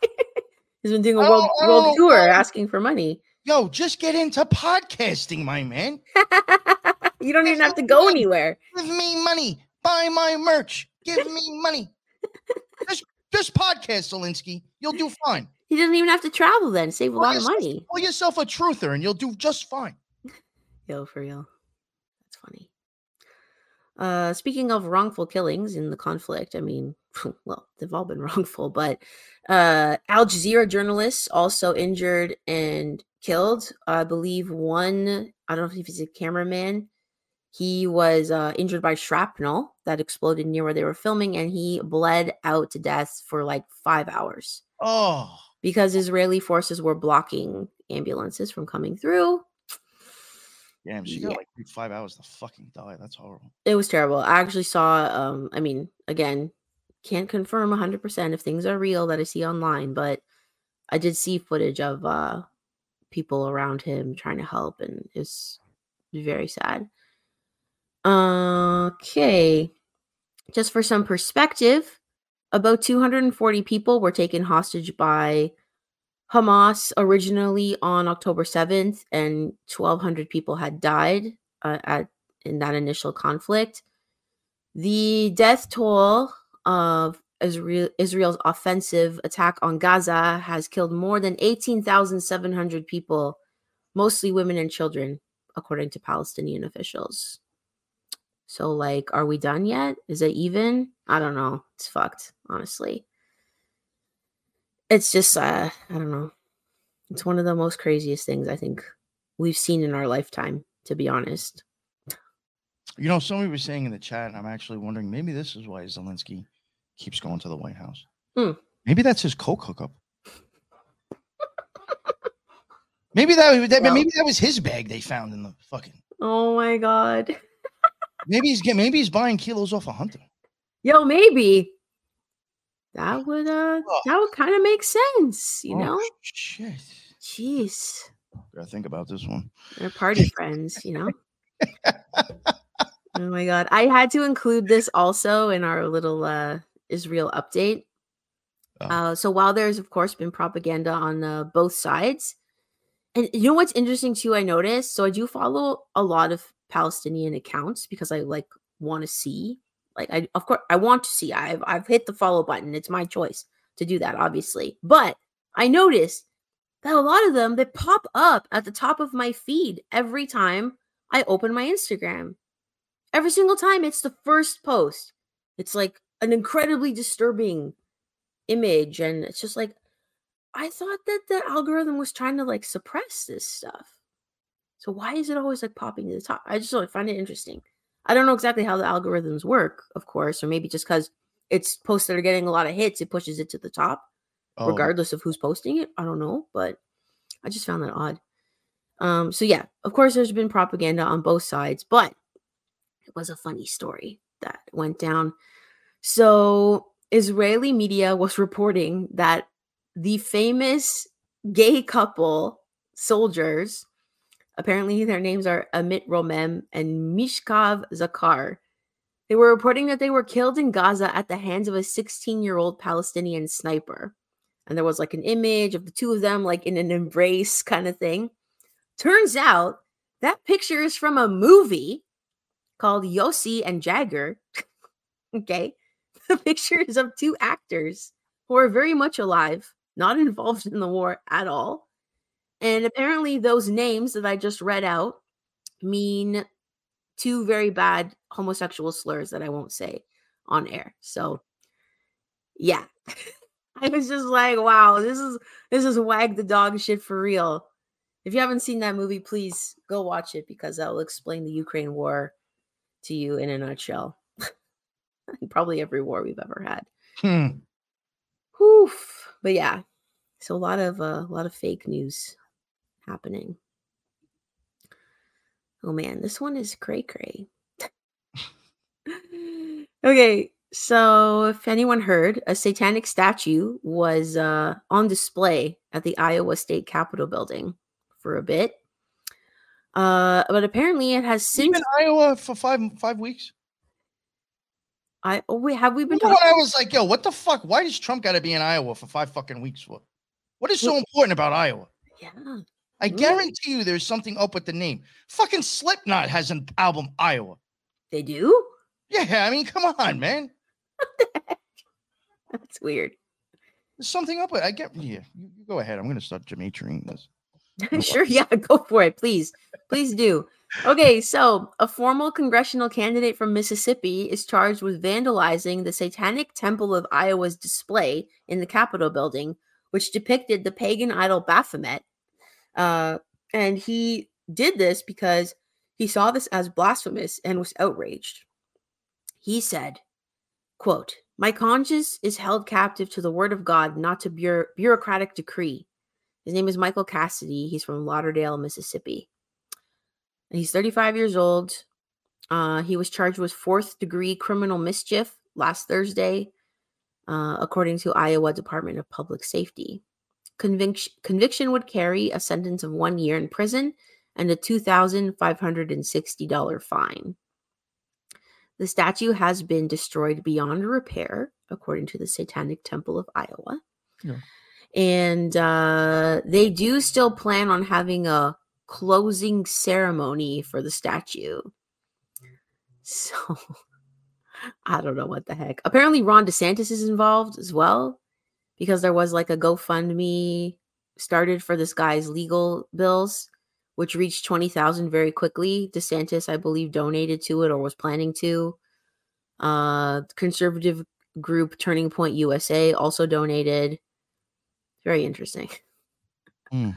He's been doing a world don't- world tour know. asking for money. Yo, just get into podcasting, my man. you don't even have to go anywhere. Give me money. Buy my merch. Give me money. Just, just podcast, Zelensky. You'll do fine. He doesn't even have to travel then, save a lot of money. Call yourself a truther, and you'll do just fine. Yo, for real. That's funny. Uh speaking of wrongful killings in the conflict, I mean, well, they've all been wrongful, but uh Al Jazeera journalists also injured and killed. I believe one, I don't know if he's a cameraman. He was uh, injured by shrapnel that exploded near where they were filming, and he bled out to death for like five hours Oh, because Israeli forces were blocking ambulances from coming through. damn. She got like five hours to fucking die. That's horrible. It was terrible. I actually saw um I mean, again, can't confirm 100% if things are real that I see online, but I did see footage of uh people around him trying to help and it's very sad. Okay. Just for some perspective, about 240 people were taken hostage by Hamas originally on October 7th and 1200 people had died uh, at in that initial conflict. The death toll of Israel, Israel's offensive attack on Gaza has killed more than 18,700 people, mostly women and children, according to Palestinian officials. So, like, are we done yet? Is it even? I don't know. It's fucked, honestly. It's just, uh, I don't know. It's one of the most craziest things I think we've seen in our lifetime, to be honest. You know, somebody was saying in the chat, I'm actually wondering maybe this is why Zelensky keeps going to the White House. Hmm. Maybe that's his coke hookup. maybe that, that Well- maybe that was his bag they found in the fucking. Oh my god. Maybe he's getting maybe he's buying kilos off a hunter. Yo, maybe. that would uh that would kind of make sense, you Oh, know? shit. Jeez. Gotta think about this one. They're party friends, you know? oh my god. I had to include this also in our little uh Israel update. Oh. Uh so while there's of course been propaganda on uh, both sides, and you know what's interesting too, I noticed. So I do follow a lot of Palestinian accounts because I like want to see. Like I of course I want to see. I've I've hit the follow button. It's my choice to do that, obviously. But I noticed that a lot of them they pop up at the top of my feed every time I open my Instagram. Every single time it's the first post. It's like an incredibly disturbing image and it's just like I thought that the algorithm was trying to like suppress this stuff. So why is it always like popping to the top? I just find it interesting. I don't know exactly how the algorithms work, of course, or maybe just because it's posts that are getting a lot of hits, it pushes it to the top, Oh, regardless of who's posting it. I don't know, but I just found that odd. Um, so yeah, of course, there's been propaganda on both sides, but it was a funny story that went down. So Israeli media was reporting that the famous gay couple soldiers, apparently their names are Amit Romem and Mishkav Zakar. They were reporting that they were killed in Gaza at the hands of a 16 year old Palestinian sniper. And there was like an image of the two of them, like in an embrace kind of thing. Turns out that picture is from a movie called Yossi and Jagger. okay. The picture is of two actors who are very much alive, not involved in the war at all. And apparently, those names that I just read out mean two very bad homosexual slurs that I won't say on air. So, yeah. I was just like, wow, this is this is wag the dog shit for real. If you haven't seen that movie, please go watch it because that will explain the Ukraine war to you in a nutshell. Probably every war we've ever had. hmm. Whew. But yeah, so a lot of uh, a lot of fake news happening. Oh man, this one is cray cray. okay, so if anyone heard, a satanic statue was uh, on display at the Iowa State Capitol building for a bit. Uh, but apparently it has since been in Iowa for five five weeks. I oh wait, have we been talking? I was like, "Yo, what the fuck? Why does Trump got to be in Iowa for five fucking weeks What? What is so important about Iowa?" Yeah. I Mm. guarantee you, there's something up with the name. Fucking Slipknot has an album Iowa. They do? Yeah, I mean, come on, man. That's weird. There's something up with. It. I get. Yeah, you, you go ahead. I'm gonna start Demetriing this. sure, yeah, go for it, please. Please do. Okay, so a formal congressional candidate from Mississippi is charged with vandalizing the Satanic Temple of Iowa's display in the Capitol building, which depicted the pagan idol Baphomet. Uh, and he did this because he saw this as blasphemous and was outraged. He said, quote, My conscience is held captive to the word of God, not to bureau- bureaucratic decree. His name is Michael Cassidy. He's from Lauderdale, Mississippi. And he's 35 years old. Uh, he was charged with fourth degree criminal mischief last Thursday, uh, according to Iowa Department of Public Safety. Conviction, conviction would carry a sentence of one year in prison and a $2,560 fine. The statue has been destroyed beyond repair, according to the Satanic Temple of Iowa. Yeah. And uh, they do still plan on having a closing ceremony for the statue. So I don't know what the heck. Apparently, Ron DeSantis is involved as well because there was like a GoFundMe started for this guy's legal bills, which reached 20,000 very quickly. DeSantis, I believe, donated to it or was planning to. Uh, conservative group Turning Point USA also donated. Very interesting. Hmm.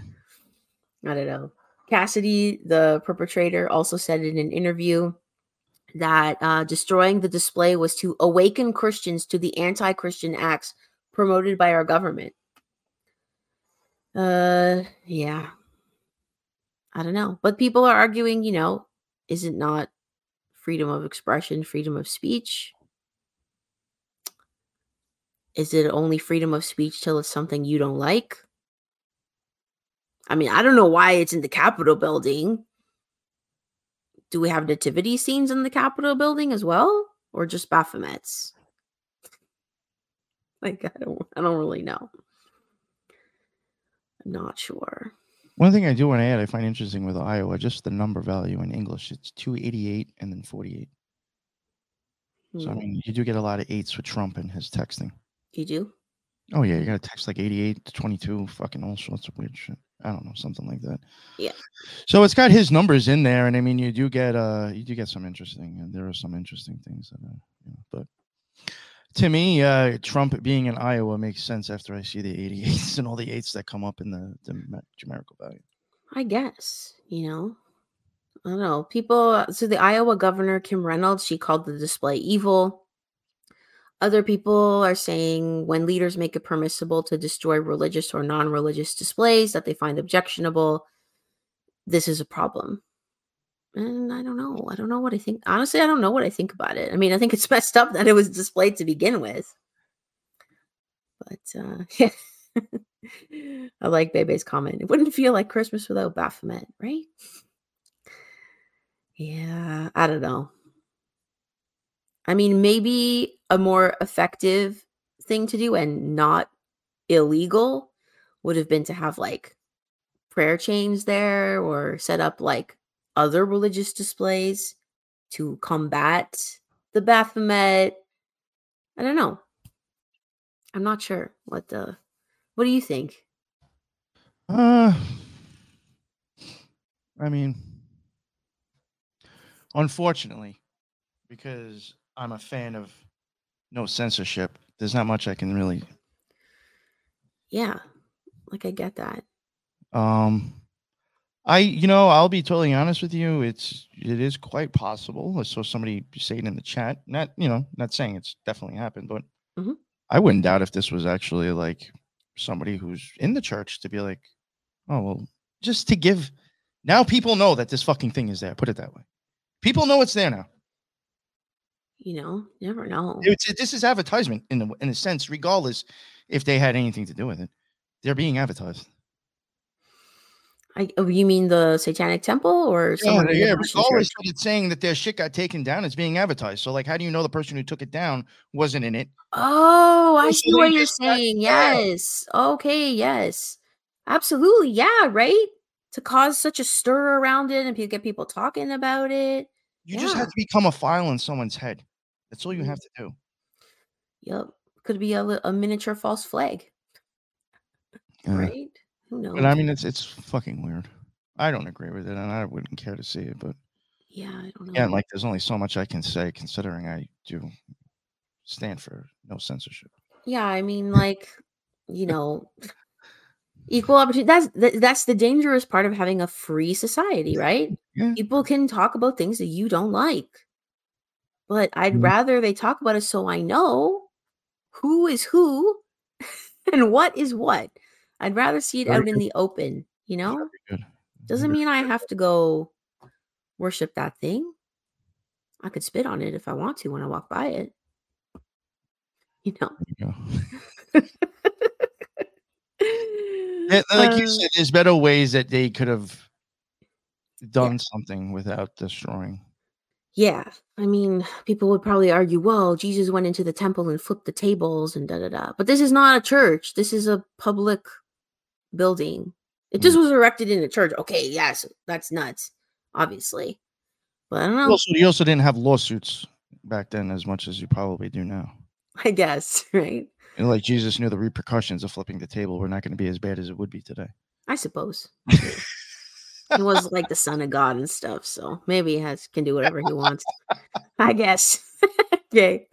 I don't know. Cassidy, the perpetrator, also said in an interview that uh, destroying the display was to awaken Christians to the anti Christian acts promoted by our government. Uh, yeah. I don't know. But people are arguing, you know, is it not freedom of expression, freedom of speech? Is it only freedom of speech till it's something you don't like? I mean, I don't know why it's in the Capitol building. Do we have nativity scenes in the Capitol building as well? Or just Baphomets? Like I don't I don't really know. I'm not sure. One thing I do want to add, I find interesting with Iowa, just the number value in English. It's 288 and then 48. So I Hmm, mean, you do get a lot of eights with Trump and his texting. You do? Oh yeah, you got to text like 88 to 22, fucking all sorts of weird shit. I don't know, something like that. Yeah. So it's got his numbers in there, and I mean, you do get uh, you do get some interesting, and there are some interesting things that, uh, you know, but to me, uh, Trump being in Iowa makes sense after I see the 88s and all the eights that come up in the the numerical value. I guess, you know. I don't know. People so the Iowa governor Kim Reynolds, she called the display evil. Other people are saying when leaders make it permissible to destroy religious or non-religious displays that they find objectionable, this is a problem. And I don't know. I don't know what I think. Honestly, I don't know what I think about it. I mean, I think it's messed up that it was displayed to begin with. But uh yeah. I like Bebe's comment. It wouldn't feel like Christmas without Baphomet, right? Yeah, I don't know. I mean, maybe a more effective thing to do and not illegal would have been to have like prayer chains there or set up like other religious displays to combat the Baphomet. I don't know. I'm not sure what the what do you think? Uh, I mean, unfortunately, because I'm a fan of no censorship, there's not much I can really. Yeah. Like I get that. Um, I, you know, I'll be totally honest with you. It's it is quite possible. I saw somebody say it in the chat. Not, you know, not saying it's definitely happened, but Mhm. I wouldn't doubt if this was actually like somebody who's in the church to be like, oh well, just to give. Now people know that this fucking thing is there. Put it that way. People know it's there now. You know, you never know. It's, this is advertisement in a, in a sense, regardless if they had anything to do with it. They're being advertised. I, oh, you mean the Satanic Temple or Yeah, yeah. Christian Regardless church? that it's saying that their shit got taken down, it's being advertised. So, like, how do you know the person who took it down wasn't in it? Oh, I see what you're saying. yeah. Yes. Okay. Yes. Absolutely. Yeah. Right. To cause such a stir around it and get people talking about it. You just have to become a file in someone's head. That's all you Mhm. have to do. Yep. Could be a, a miniature false flag. Yeah. Right. Who knows? But I mean, it's it's fucking weird. I don't agree with it, and I wouldn't care to see it. But yeah. I don't know. again, like, there's only so much I can say, considering I do stand for no censorship. yeah. I mean, like, you know, equal opportunity. That's th- that's the dangerous part of having a free society, right? Yeah. people can talk about things that you don't like. But I'd Mhm. rather they talk about it so I know who is who and what is what. I'd rather see it Very out in the open, you know? Doesn't mean I have to go worship that thing. I could spit on it if I want to when I walk by it. You know. You. Yeah, like you Uh, said, there's better ways that they could have done something without destroying. Yeah. I mean, people would probably argue, well, Jesus went into the temple and flipped the tables and da da da. But this is not a church. This is a public building. It just mm. was erected in a church. Okay, yes, that's nuts, obviously. But I don't know. Also, you also didn't have lawsuits back then as much as you probably do now. I guess, right? And like Jesus knew the repercussions of flipping the table were not going to be as bad as it would be today. I suppose. he was like the son of God and stuff, so maybe he has can do whatever he wants. I guess. okay.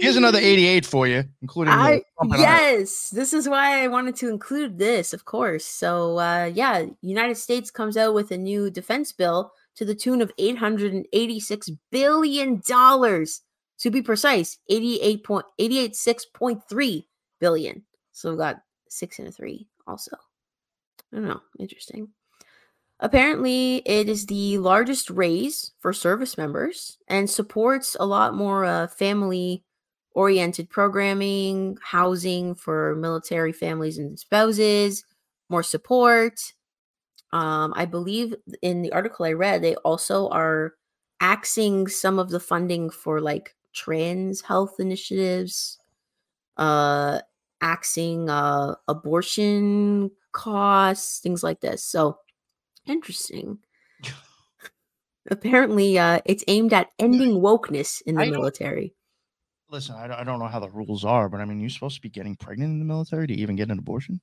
Here's another 88 for you, including I yes, this is why I wanted to include this, of course. So uh yeah, United States comes out with a new defense bill to the tune of 886 billion dollars. To be precise, 88 point 886.3 billion. So we've got 6 and a 3 also. I don't know, interesting. Apparently, it is the largest raise for service members and supports a lot more uh, family oriented programming, housing for military families and spouses, more support. Um, I believe in the article I read, they also are axing some of the funding for like trans health initiatives, uh, axing uh, abortion costs, things like this. So interesting. Apparently, uh, it's aimed at ending wokeness in the I military. Listen, I, don't- I don't know how the rules are, but I mean, you're supposed to be getting pregnant in the military to even get an abortion.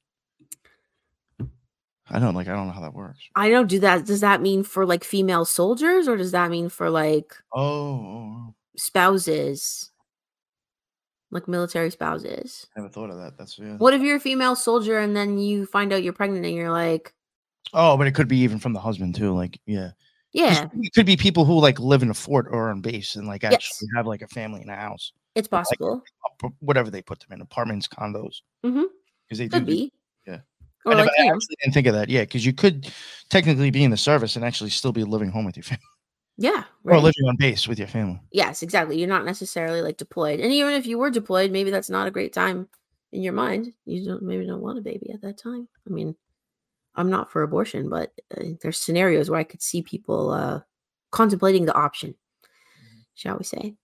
I don't like. I don't know how that works. I don't do that. Does that mean for like female soldiers or does that mean for like Oh, oh, spouses? Like military spouses. I never thought of that. That's yeah. What if you're a female soldier and then you find out you're pregnant and you're like, Oh, but it could be even from the husband too. Like, yeah. yeah, It could be people who like live in a fort or on base and like Yes. actually have like a family in a house, it's possible. up- whatever they put them in, apartments, condos. Mm-hmm. Because they Could do. be. yeah. Or I, never, like, I actually didn't think of that. Yeah, because you could technically be in the service and actually still be living home with your family yeah, or living on base with your family. Yes, exactly. You're not necessarily like deployed. And even if you were deployed, maybe that's not a great time in your mind. You don't maybe don't want a baby at that time. I mean, I'm not for abortion, but uh, there's scenarios where I could see people uh, contemplating the option, shall we say.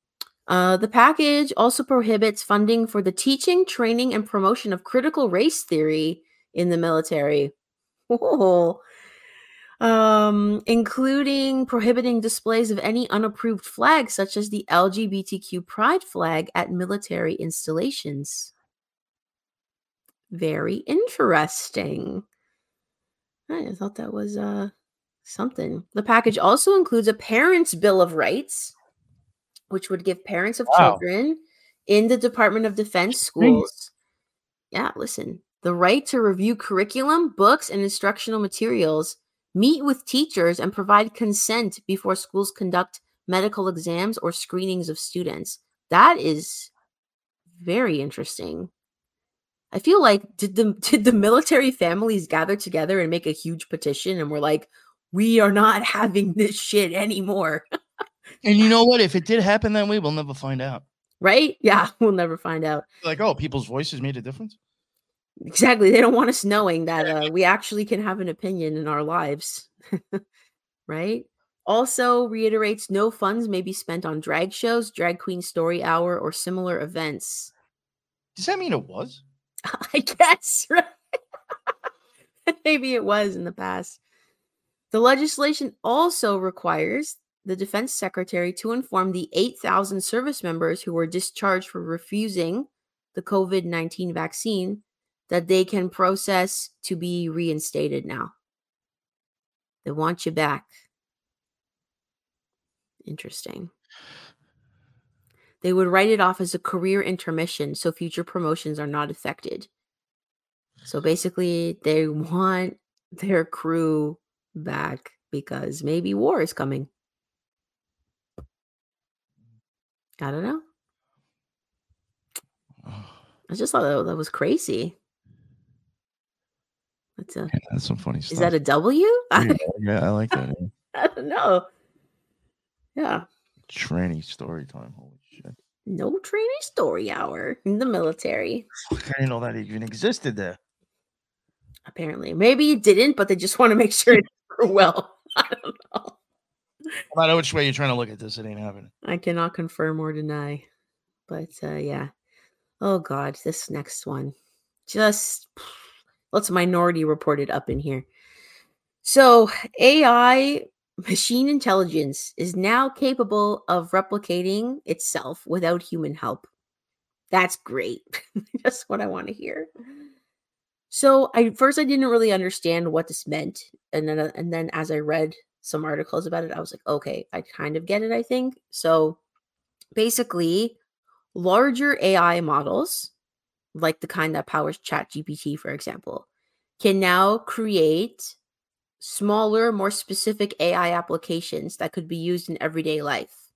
Uh, the package also prohibits funding for the teaching, training, and promotion of critical race theory in the military. Whoa. Um, including prohibiting displays of any unapproved flag, such as the LGBTQ pride flag at military installations. Very interesting. I thought that was uh something. The package also includes a parent's bill of rights, which would give parents of Wow. children in the Department of Defense schools. Yeah, listen. The right to review curriculum, books, and instructional materials, meet with teachers, and provide consent before schools conduct medical exams or screenings of students. That is very interesting. I feel like did the did the military families gather together and make a huge petition and we're like, we are not having this shit anymore. And you know what? If it did happen that way, we'll never find out. right? Yeah, we'll never find out. Like, oh, people's voices made a difference. Exactly. They don't want us knowing that uh, we actually can have an opinion in our lives. right? Also reiterates no funds may be spent on drag shows, drag queen story hour, or similar events. Does that mean it was? I guess, right? Maybe it was in the past. The legislation also requires the defense secretary to inform the 8,000 service members who were discharged for refusing the COVID 19 vaccine that they can process to be reinstated now. They want you back. Interesting. They would write it off as a career intermission so future promotions are not affected. So basically, they want their crew back because maybe war is coming. I don't know. I just thought that, that was crazy. That's a, Yeah, that's some funny stuff. is that a W? Yeah, yeah, I like that. yeah. I don't know. Yeah. Tranny story time. Holy shit. No training story hour in the military. I didn't know that even existed there. Apparently. Maybe it didn't, but they just want to make sure it's well. I don't know. No matter which way you're trying to look at this, it ain't happening. I cannot confirm or deny. But uh yeah. Oh god, this next one. Just let's minority report it up in here. So AI machine intelligence is now capable of replicating itself without human help. That's great. That's what I want to hear. So I first I didn't really understand what this meant, and then and then as I read some articles about it, I was like, okay, I kind of get it. I think so. Basically, larger AI models, like the kind that powers ChatGPT, for example, can now create smaller, more specific AI applications that could be used in everyday life.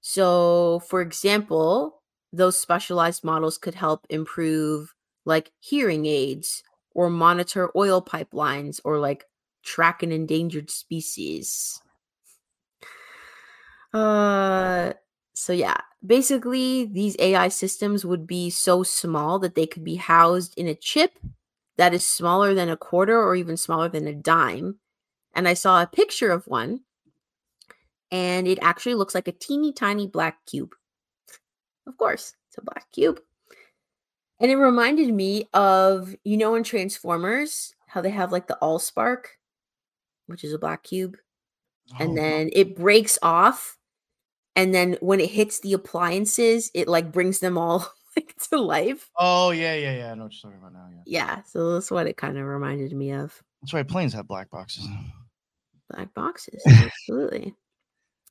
So, for example, those specialized models could help improve like hearing aids or monitor oil pipelines or like track an endangered species. Uh So yeah, basically these AI systems would be so small that they could be housed in a chip that is smaller than a quarter or even smaller than a dime. And I saw a picture of one and it actually looks like a teeny tiny black cube. Of course, it's a black cube. And it reminded me of, you know, in Transformers, how they have like the Allspark, which is a black cube, and Oh, then it breaks off. And then when it hits the appliances, it like brings them all like to life. oh yeah, yeah, yeah. I know what you're talking about now. Yeah. Yeah. So that's what it kind of reminded me of. That's why planes have black boxes. black boxes absolutely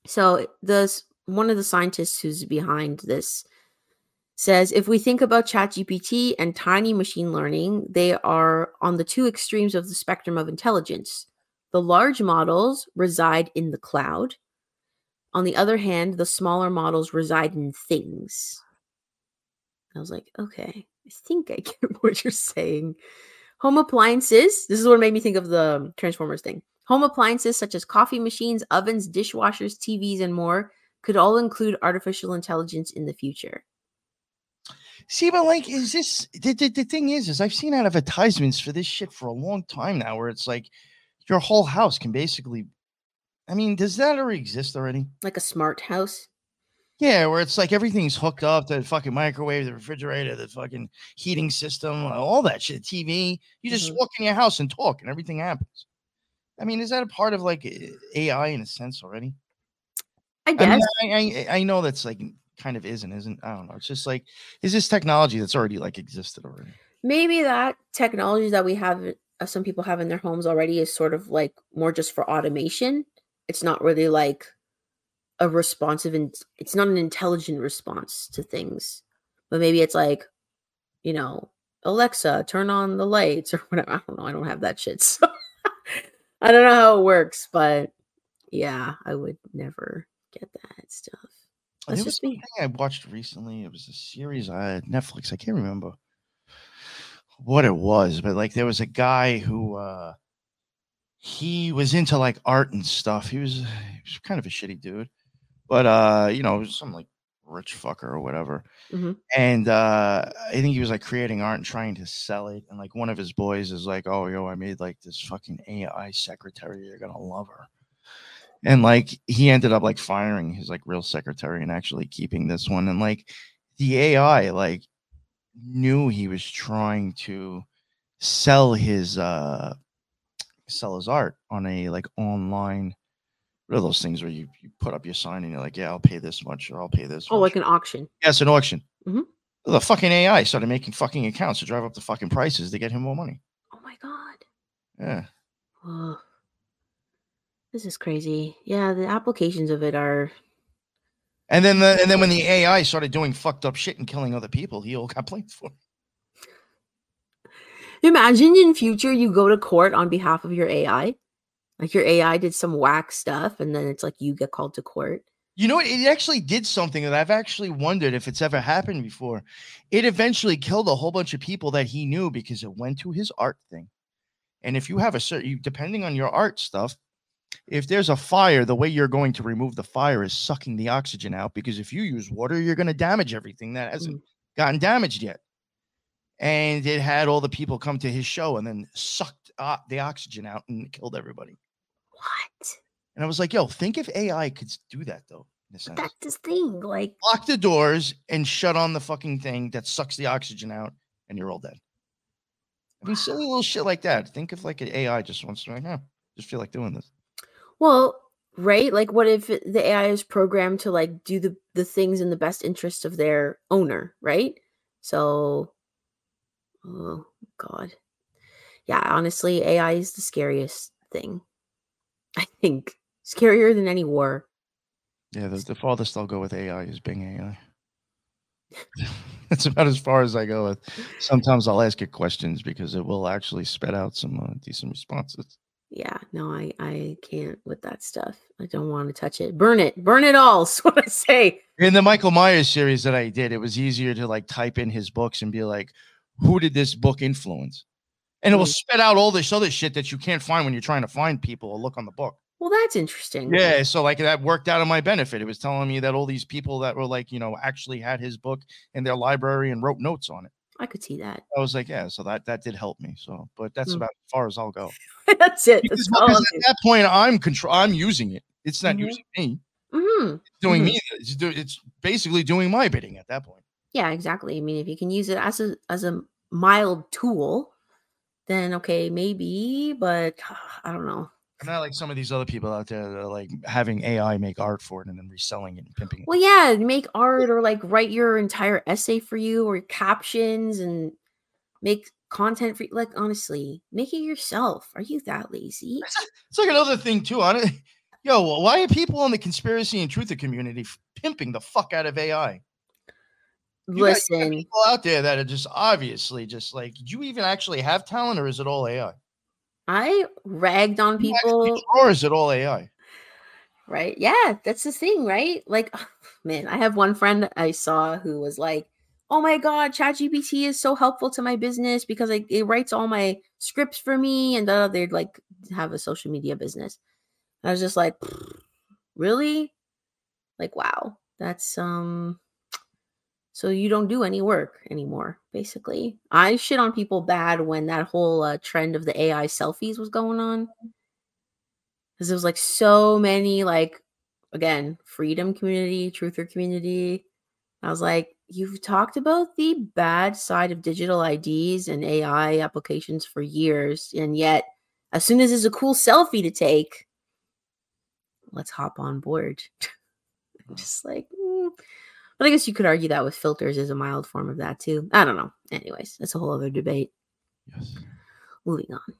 so this one of the scientists who's behind this says if we think about ChatGPT and tiny machine learning they are on the two extremes of the spectrum of intelligence the large models reside in the cloud on the other hand the smaller models reside in things i was like okay i think i get what you're saying home appliances this is what made me think of the transformers thing Home appliances such as coffee machines, ovens, dishwashers, TVs, and more could all include artificial intelligence in the future. See, but like, is this the, the, the thing is, is I've seen advertisements for this shit for a long time now where it's like your whole house can basically I mean, does that already exist already? Like a smart house. Yeah, where it's like everything's hooked up, the fucking microwave, the refrigerator, the fucking heating system, all that shit, TV. You just Mhm. walk in your house and talk and everything happens. I mean, is that a part of like AI in a sense already? I I guess. mean, I, I I know that's like kind of is and isn't. I don't know. It's just like is this technology that's already like existed already? Maybe that technology that we have, uh, some people have in their homes already, is sort of like more just for automation. It's not really like a responsive and it's not an intelligent response to things. But maybe it's like, you know, Alexa, turn on the lights or whatever. I don't know. I don't have that shit. So I don't know how it works, but yeah, I would never get that stuff. That's there was something I watched recently. It was a series on Netflix. I can't remember what it was, but like there was a guy who uh he was into like art and stuff. He was he was kind of a shitty dude. But uh, you know, some like rich fucker or whatever. Mhm. And uh I think he was like creating art and trying to sell it. And like one of his boys is like, Oh, yo, I made like this fucking AI secretary. You're gonna love her. And like he ended up like firing his like real secretary and actually keeping this one. And like the AI like knew he was trying to sell his uh sell his art on a like online what are those things where you, you put up your sign and you're like, yeah, I'll pay this much or I'll pay this Oh, much. like an auction. yes, an auction. Mhm. The fucking AI started making fucking accounts to drive up the fucking prices to get him more money. Oh my god. Yeah. Oh, this is crazy. Yeah, the applications of it are. And then the and then when the AI started doing fucked up shit and killing other people, he all got blamed for. it. Imagine in future you go to court on behalf of your AI. Like your AI did some whack stuff, and then it's like you get called to court. You know what? It actually did something that I've actually wondered if it's ever happened before. It eventually killed a whole bunch of people that he knew because it went to his art thing. And if you have a certain, depending on your art stuff, if there's a fire, the way you're going to remove the fire is sucking the oxygen out because if you use water, you're going to damage everything that hasn't gotten damaged yet. And it had all the people come to his show and then sucked uh, the oxygen out and killed everybody. What? And I was like, yo, think if AI could do that though. In a sense. That's the thing. Like, lock the doors and shut on the fucking thing that sucks the oxygen out, and you're all dead. I mean, silly little shit like that. Think if like an AI just wants to, like, huh, just feel like doing this. well, right? Like, what if the AI is programmed to like do the the things in the best interest of their owner, right? So, oh god, yeah. Honestly, AI is the scariest thing. I think scarier than any war. Yeah, the, the farthest I'll go with AI is Bing AI. That's about as far as I go with. Sometimes I'll ask it questions because it will actually spit out some uh, decent responses. Yeah, no, I I can't with that stuff. I don't want to touch it. Burn it. Burn it all. Is what I say. In the Michael Maier series that I did, it was easier to like type in his books and be like, who did this book influence? And it will Mm. spit out all this other shit that you can't find when you're trying to find people or look on the book. Well, that's interesting. Yeah, so like that worked out in my benefit. It was telling me that all these people that were like, you know, actually had his book in their library and wrote notes on it. I could see that. I was like, yeah, so that that did help me. So, but that's Mm. about as far as I'll go. that's it. Because, That's because at that point, I'm control. I'm using it. It's not Mhm. using me. Mhm. It's doing Mhm. me. It's, do, it's basically doing my bidding at that point. Yeah, exactly. I mean, if you can use it as a as a mild tool, then okay, maybe, but I don't know. I'm not like some of these other people out there that are like having AI make art for it and then reselling it and pimping it. Well, yeah, make art or like write your entire essay for you or captions and make content for you. like honestly, make it yourself. Are you that lazy? It's like another thing too. On it, yo, why are people in the conspiracy and truther community pimping the fuck out of AI? You got- got Listen, people out there that are just obviously just like, do you even actually have talent, or is it all AI? I ragged on Do you actually people, Or is it all AI? right? Yeah, that's the thing, right? Like, man, I have one friend I saw who was like, "Oh my god, ChatGPT is so helpful to my business because like it writes all my scripts for me," and uh, they'd like have a social media business. I was just like, really? Like, wow, that's um. So you don't do any work anymore, basically. I shit on people bad when that whole uh, trend of the AI selfies was going on, because there was like so many like, again, freedom community, truther community. I was like, you've talked about the bad side of digital IDs and AI applications for years, and yet as soon as there's a cool selfie to take, let's hop on board. Just like, mm. But I guess you could argue that with filters is a mild form of that too. I don't know. Anyways, that's a whole other debate. Yes. Moving on.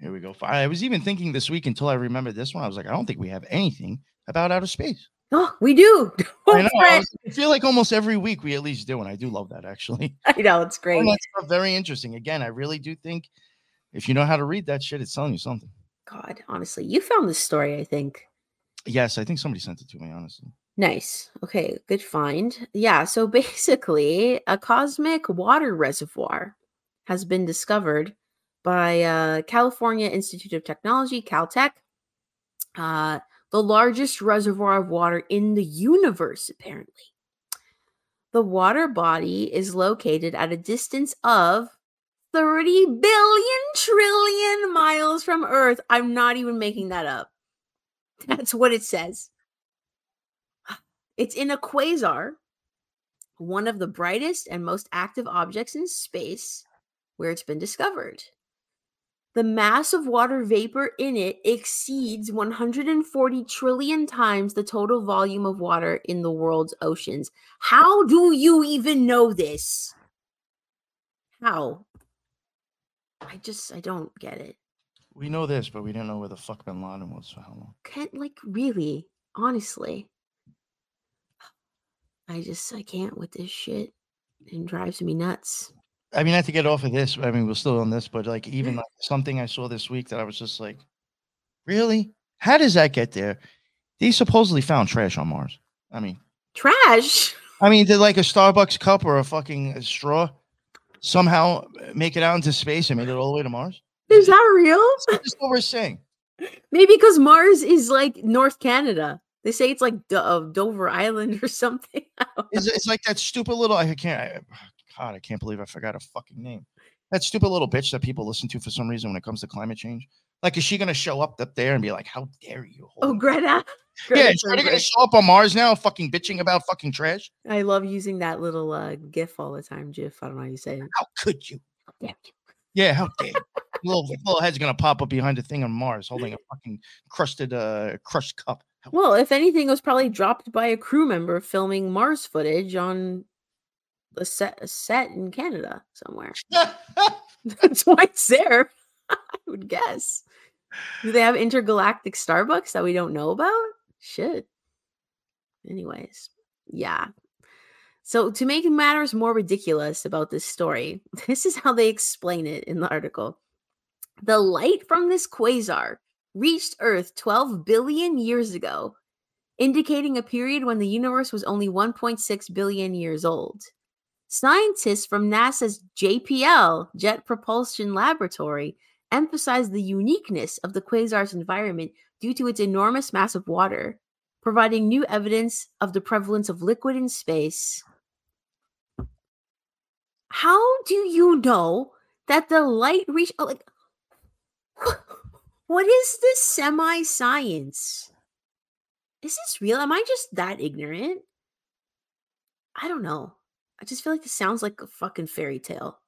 Here we go. I was even thinking this week until I remembered this one. I was like, I don't think we have anything about outer space. Oh, we do. I know. I, was- I feel like almost every week we at least do, and I do love that actually. I know it's great. find that stuff very interesting. Again, I really do think if you know how to read that shit, it's telling you something. God, honestly, you found this story. I think. Yes, I think somebody sent it to me. Honestly, Nice. Okay, good find. Yeah, so basically, a cosmic water reservoir has been discovered by uh, California Institute of Technology, Caltech. Uh, the largest reservoir of water in the universe, apparently. The water body is located at a distance of 30 billion trillion miles from Earth. I'm not even making that up. That's what it says. It's in a quasar, one of the brightest and most active objects in space, where it's been discovered. The mass of water vapor in it exceeds 140 trillion times the total volume of water in the world's oceans. How do you even know this? How? I just, I don't get it. we know this, but we didn't know where the fuck Bin Laden was for how long. Can't, like, really, honestly. I just, I can't with this shit. It drives me nuts. I mean, not to get off of this. I mean, we're still on this, but like even mm. like something I saw this week that I was just like, really? How does that get there? They supposedly found trash on Mars. I mean, Trash. I mean, did like a Starbucks cup or a fucking uh, straw somehow uh, make it out into space and made it all the way to Mars? Is that real? That's what we're saying. Maybe because Mars is like North Canada. They say it's like Do- uh, Devon Island or something. It's, it's like that stupid little. I can't. I, God, I can't believe I forgot a fucking name. That stupid little bitch that people listen to for some reason when it comes to climate change. Like, is she gonna show up up there and be like, "How dare you?" Oh, hold Greta. yeah, Greta is Greta gonna show up on Mars now, fucking bitching about fucking trash? I love using that little uh, GIF all the time. GIF. I don't know how you say it. How could you? You. Yeah, how dare little little head's gonna pop up behind a thing on Mars, holding a fucking crusted, uh, crushed cup. Well, if anything, it was probably dropped by a crew member filming Mars footage on a set, a set in Canada somewhere. That's why it's there. I would guess. Do they have intergalactic Starbucks that we don't know about? Shit. Anyways, yeah. So to make matters more ridiculous about this story, this is how they explain it in the article. The light from this quasar reached Earth 12 billion years ago, indicating a period when the universe was only 1.6 billion years old. Scientists from NASA's JPL, Jet Propulsion Laboratory, emphasized the uniqueness of the quasar's environment due to its enormous mass of water, providing new evidence of the prevalence of liquid in space. How do you know that the light reach oh, like what is this semi science? Is this real? Am I just that ignorant? I don't know. I just feel like this sounds like a fucking fairy tale.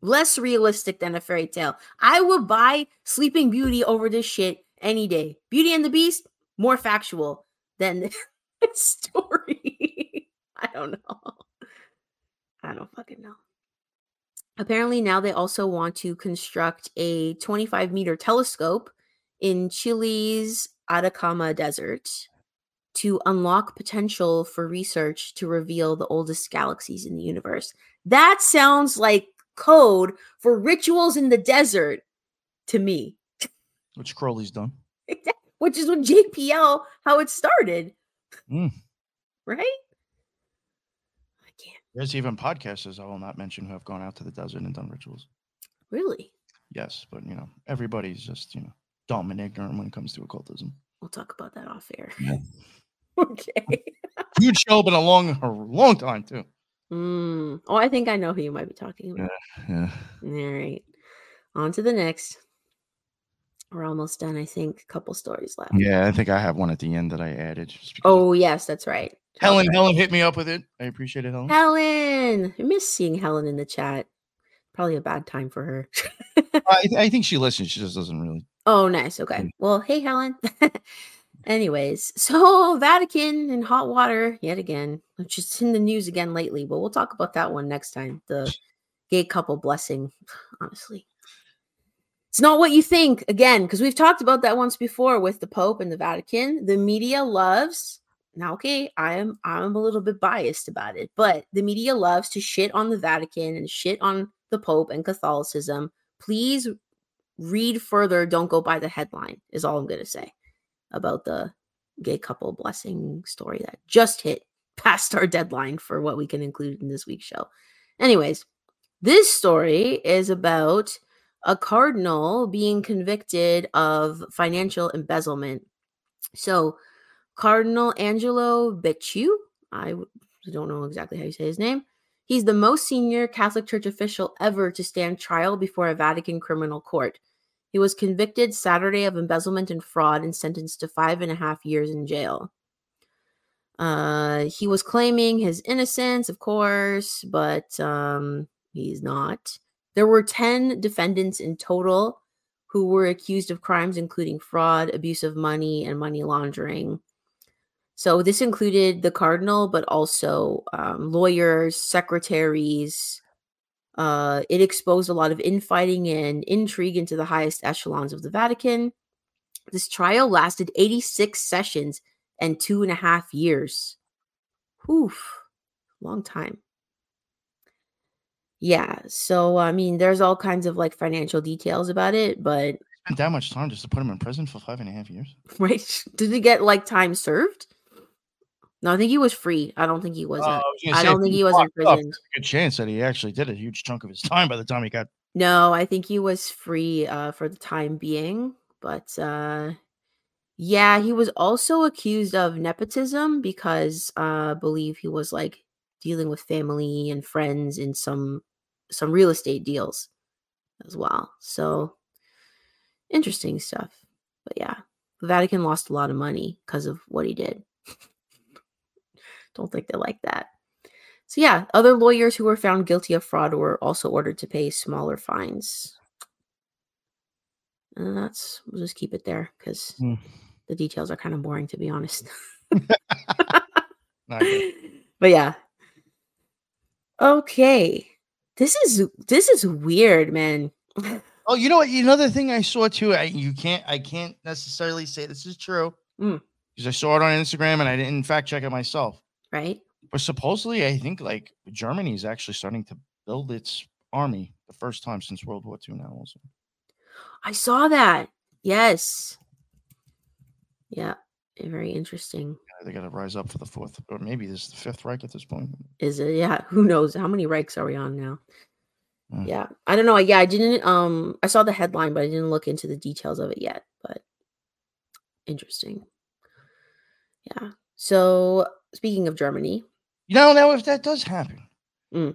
Less realistic than a fairy tale. I would buy Sleeping Beauty over this shit any day. Beauty and the Beast, more factual than this story. I don't know. I don't fucking know. Apparently, now they also want to construct a 25 meter telescope in Chile's Atacama Desert to unlock potential for research to reveal the oldest galaxies in the universe. That sounds like code for rituals in the desert to me. Which Crowley's done. Which is what JPL, how it started. Mm. Right? There's even podcasters I will not mention who have gone out to the desert and done rituals. Really? Yes, but you know, everybody's just, you know, dumb and ignorant when it comes to occultism. We'll talk about that off air. Yeah. okay. Huge show, but a long, a long time too. Mm. Oh, I think I know who you might be talking about. Yeah. All right. On to the next. We're almost done, I think. A couple stories left. Yeah, I think I have one at the end that I added. Oh, yes, that's right. Helen, Okay. Helen hit me up with it. I appreciate it, Helen. Helen. I miss seeing Helen in the chat. Probably a bad time for her. I, I think she listens. She just doesn't really. oh, nice. Okay. Hmm. Well, hey, Helen. Anyways, so Vatican and hot water yet again, which is in the news again lately, but we'll talk about that one next time. The gay couple blessing, honestly. It's not what you think, again, because we've talked about that once before with the Pope and the Vatican. The media loves now, okay, I am I'm a little bit biased about it, but the media loves to shit on the Vatican and shit on the Pope and Catholicism. Please read further, don't go by the headline, is all I'm gonna say about the gay couple blessing story that just hit past our deadline for what we can include in this week's show. Anyways, this story is about a cardinal being convicted of financial embezzlement. So, Cardinal Angelo Becciu, I don't know exactly how you say his name. He's the most senior Catholic Church official ever to stand trial before a Vatican criminal court. He was convicted Saturday of embezzlement and fraud and sentenced to five and a half years in jail. Uh, he was claiming his innocence, of course, but um, he's not. There were 10 defendants in total who were accused of crimes including fraud, abuse of money, and money laundering. So this included the cardinal, but also um, lawyers, secretaries. Uh, it exposed a lot of infighting and intrigue into the highest echelons of the Vatican. This trial lasted 86 sessions and two and a half years. Whew, long time. Yeah, so I mean, there's all kinds of like financial details about it, but Spent that much time just to put him in prison for five and a half years. right? Did he get like time served? No, I think he was free. I don't think he was. Uh, was I say, don't think he was up, imprisoned. Good chance that he actually did a huge chunk of his time by the time he got. No, I think he was free uh, for the time being. But uh, yeah, he was also accused of nepotism because uh, I believe he was like dealing with family and friends in some some real estate deals as well. So interesting stuff. But yeah, the Vatican lost a lot of money because of what he did. Don't think they like that. So yeah, other lawyers who were found guilty of fraud were also ordered to pay smaller fines. And that's we'll just keep it there because Hmm. the details are kind of boring to be honest. But yeah. Okay. This is this is weird, man. Oh, you know what? Another thing I saw too. I you can't. I can't necessarily say this is true Mm. because I saw it on Instagram and I didn't fact check it myself. Right? But supposedly, I think like Germany is actually starting to build its army the first time since World War II. Now, also. I saw that. Yes. Yeah. Very interesting. Yeah, They got to rise up for the fourth, or maybe this is the fifth Reich at this point. Is it? Yeah. Who knows? How many Reichs are we on now? Mm. Yeah. I don't know. Yeah, I didn't um I saw the headline, but I didn't look into the details of it yet. But interesting. Yeah. So speaking of Germany, You don't know, if that does happen, Mm.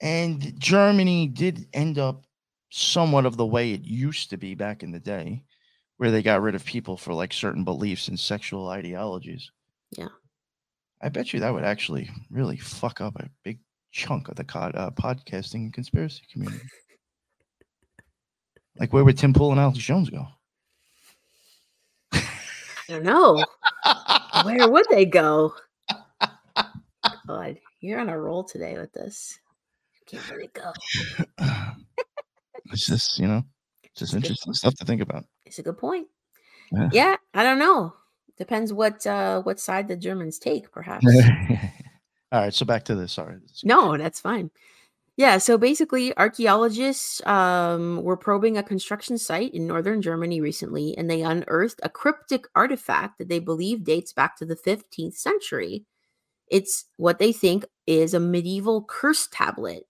and Germany did end up somewhat of the way it used to be back in the day, where they got rid of people for like certain beliefs and sexual ideologies. Yeah. I bet you that would actually really fuck up a big chunk of the co- uh, podcasting and conspiracy community. like, where would Tim Pool and Alex Jones go? I don't know. Where would they go? God, you're on a roll today with this. Can't let it go. it's just, you know, just It's good interesting stuff to think about. It's a good point. Yeah. Yeah, I don't know. Depends what uh what side the Germans take, perhaps. All right, so back to this. Sorry. No, that's fine. Yeah, so basically, archaeologists um, were probing a construction site in northern Germany recently, and they unearthed a cryptic artifact that they believe dates back to the 15th century. It's what they think is a medieval curse tablet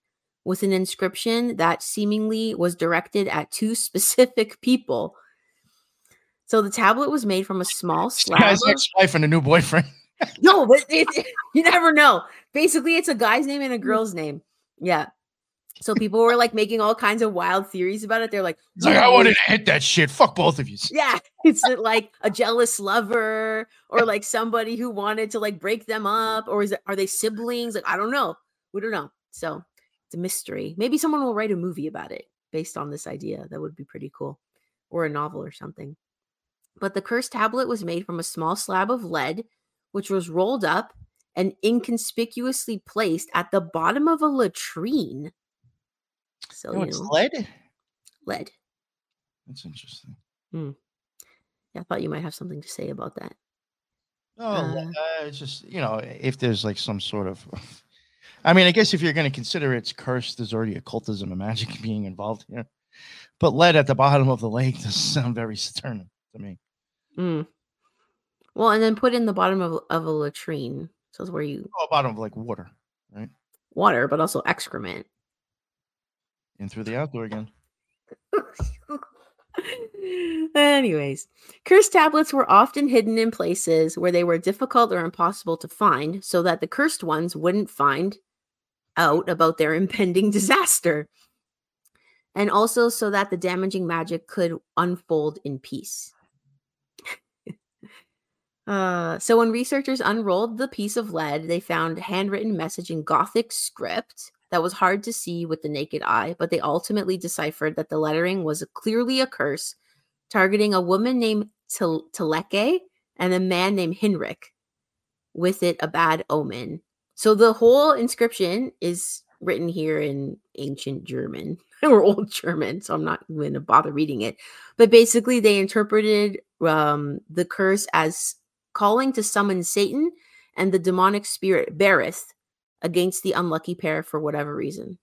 with an inscription that seemingly was directed at two specific people. So the tablet was made from a small slab. guy's ex-wife and a new boyfriend. no, but it, it- you never know. Basically, it's a guy's name and a girl's name. Yeah. So people were like making all kinds of wild theories about it. They're like, He's like, I wanted to hit that shit. Fuck both of you. yeah, it's like a jealous lover or like somebody who wanted to like break them up, or is it are they siblings? Like, I don't know. We don't know. So it's a mystery. Maybe someone will write a movie about it based on this idea. That would be pretty cool. Or a novel or something. But the cursed tablet was made from a small slab of lead, which was rolled up and inconspicuously placed at the bottom of a latrine. So, Oh, you it's know, lead. lead. That's interesting. Yeah, I thought you might have something to say about that. No, Uh, uh, it's just you know, if there's like some sort of, I mean, I guess if you're going to consider it's cursed, there's already occultism and magic being involved here. But lead at the bottom of the lake doesn't sound very stern to me. Mm. Well, and then put in the bottom of, of a latrine. So it's where you Oh, bottom of like water, right? water, but also excrement. In through the outdoor again. Anyways, cursed tablets were often hidden in places where they were difficult or impossible to find so that the cursed ones wouldn't find out about their impending disaster. And also so that the damaging magic could unfold in peace. Uh, so when researchers unrolled the piece of lead, they found handwritten message in Gothic script that was hard to see with the naked eye, but they ultimately deciphered that the lettering was clearly a curse targeting a woman named Tel- Teleke and a man named Hinrich, with it a bad omen. So the whole inscription is written here in ancient German or old German, so I'm not going to bother reading it. But basically, they interpreted um, the curse as calling to summon Satan and the demonic spirit Berith against the unlucky pair for whatever reason.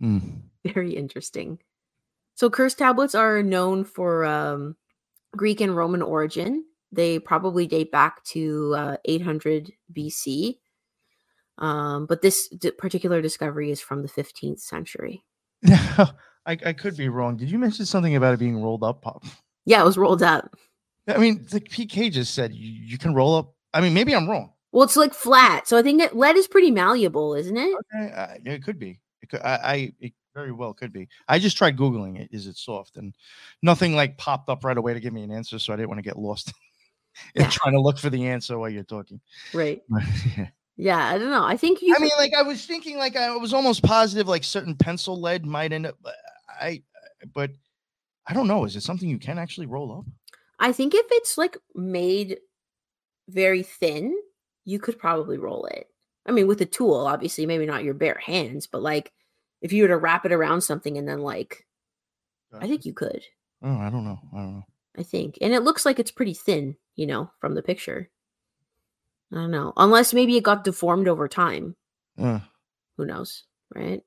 Hmm. Very interesting. So curse tablets are known for um, Greek and Roman origin. They probably date back to uh, 800 BC. Um, but this d- particular discovery is from the 15th century. I, I could be wrong. Did you mention something about it being rolled up? Pop? Yeah, it was rolled up. I mean, the PK just said you, you can roll up. I mean, maybe I'm wrong. Well, it's like flat. So I think that lead is pretty malleable, isn't it? Okay, uh, yeah, it could be. It could, I, I it very well could be. I just tried googling it. Is it soft? And nothing like popped up right away to give me an answer, so I didn't want to get lost in Yeah. trying to look for the answer while you're talking. Right. Yeah. Yeah, I don't know. I think you I mean, like I was thinking, like I was almost positive, like certain pencil lead might end up. but I, but I don't know. Is it something you can actually roll up? I think if it's like made very thin, you could probably roll it. I mean, with a tool, obviously, maybe not your bare hands, but like if you were to wrap it around something and then like, I think you could. Oh, I don't know. I don't know. I think. And it looks like it's pretty thin, you know, from the picture. I don't know. Unless maybe it got deformed over time. Who knows? Right.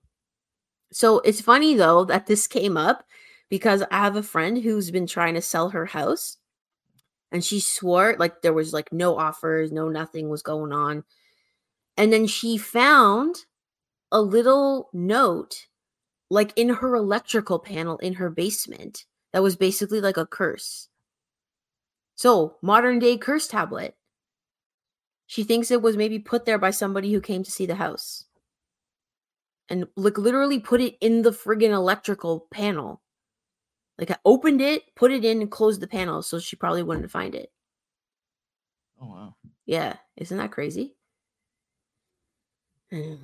So it's funny though that this came up because I have a friend who's been trying to sell her house and she swore like there was like no offers, no nothing was going on. And then she found a little note like in her electrical panel in her basement that was basically like a curse. So, modern day curse tablet. She thinks it was maybe put there by somebody who came to see the house. And like literally put it in the friggin' electrical panel. Like I opened it, put it in, and closed the panel, so she probably wouldn't find it. Oh wow. Yeah, isn't that crazy? I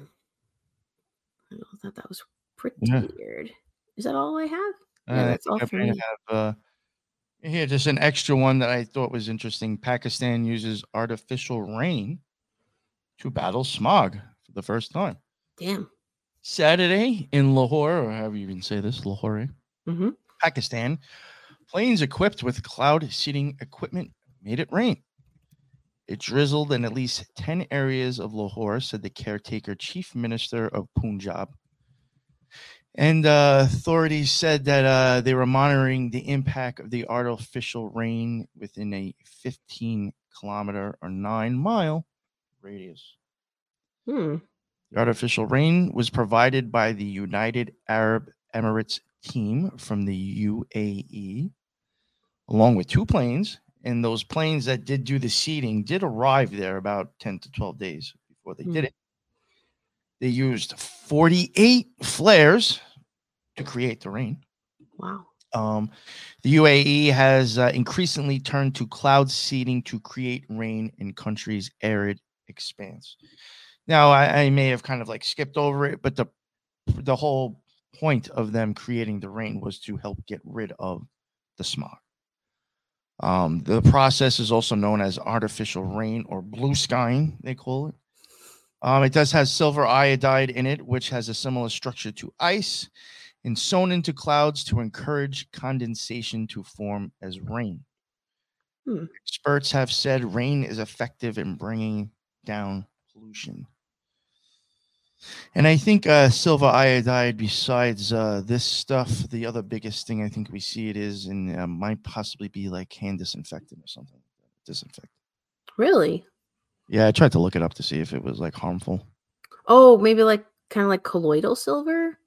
thought that was pretty Yeah. weird. Is that all I have? Yeah, Uh, I that's all I for me. have uh, here just an extra one that I thought was interesting. Pakistan uses artificial rain to battle smog for the first time. Damn. Saturday in Lahore, or however you even say this, Lahore, Mm-hmm. Pakistan, planes equipped with cloud seeding equipment made it rain. It drizzled in at least 10 areas of Lahore, said the caretaker chief minister of Punjab. And uh, authorities said that uh, they were monitoring the impact of the artificial rain within a 15 kilometer or nine mile radius. Hmm. The artificial rain was provided by the United Arab Emirates team from the UAE, along with two planes. And those planes that did do the seeding did arrive there about 10 to 12 days before they Hmm. did it. They used 48 flares to create the rain. Wow. Um, the UAE has uh, increasingly turned to cloud seeding to create rain in countries' arid expanse. Now, I, I may have kind of like skipped over it, but the the whole point of them creating the rain was to help get rid of the smog. Um, the process is also known as artificial rain or blue skying, they call it. Um, it does have silver iodide in it, which has a similar structure to ice and sown into clouds to encourage condensation to form as rain. Hmm. Experts have said rain is effective in bringing down pollution. And I think uh, silver iodide, besides uh, this stuff, the other biggest thing I think we see it is, and uh, might possibly be like hand disinfectant or something. Disinfectant. Really? Yeah, I tried to look it up to see if it was like harmful. Oh, maybe like kind of like colloidal silver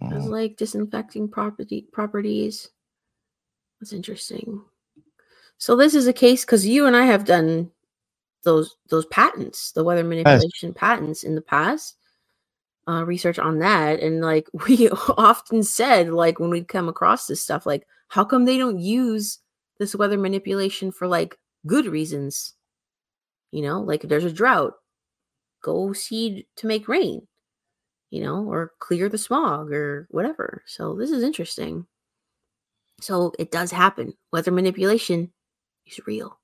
has Oh, like disinfecting property properties. That's interesting. So this is a case because you and I have done those those patents, the weather manipulation patents in the past. Uh, research on that, and like we often said, like when we'd come across this stuff, like how come they don't use this weather manipulation for like good reasons? You know, like if there's a drought, go seed to make rain, you know, or clear the smog or whatever. So this is interesting. So it does happen. Weather manipulation is real.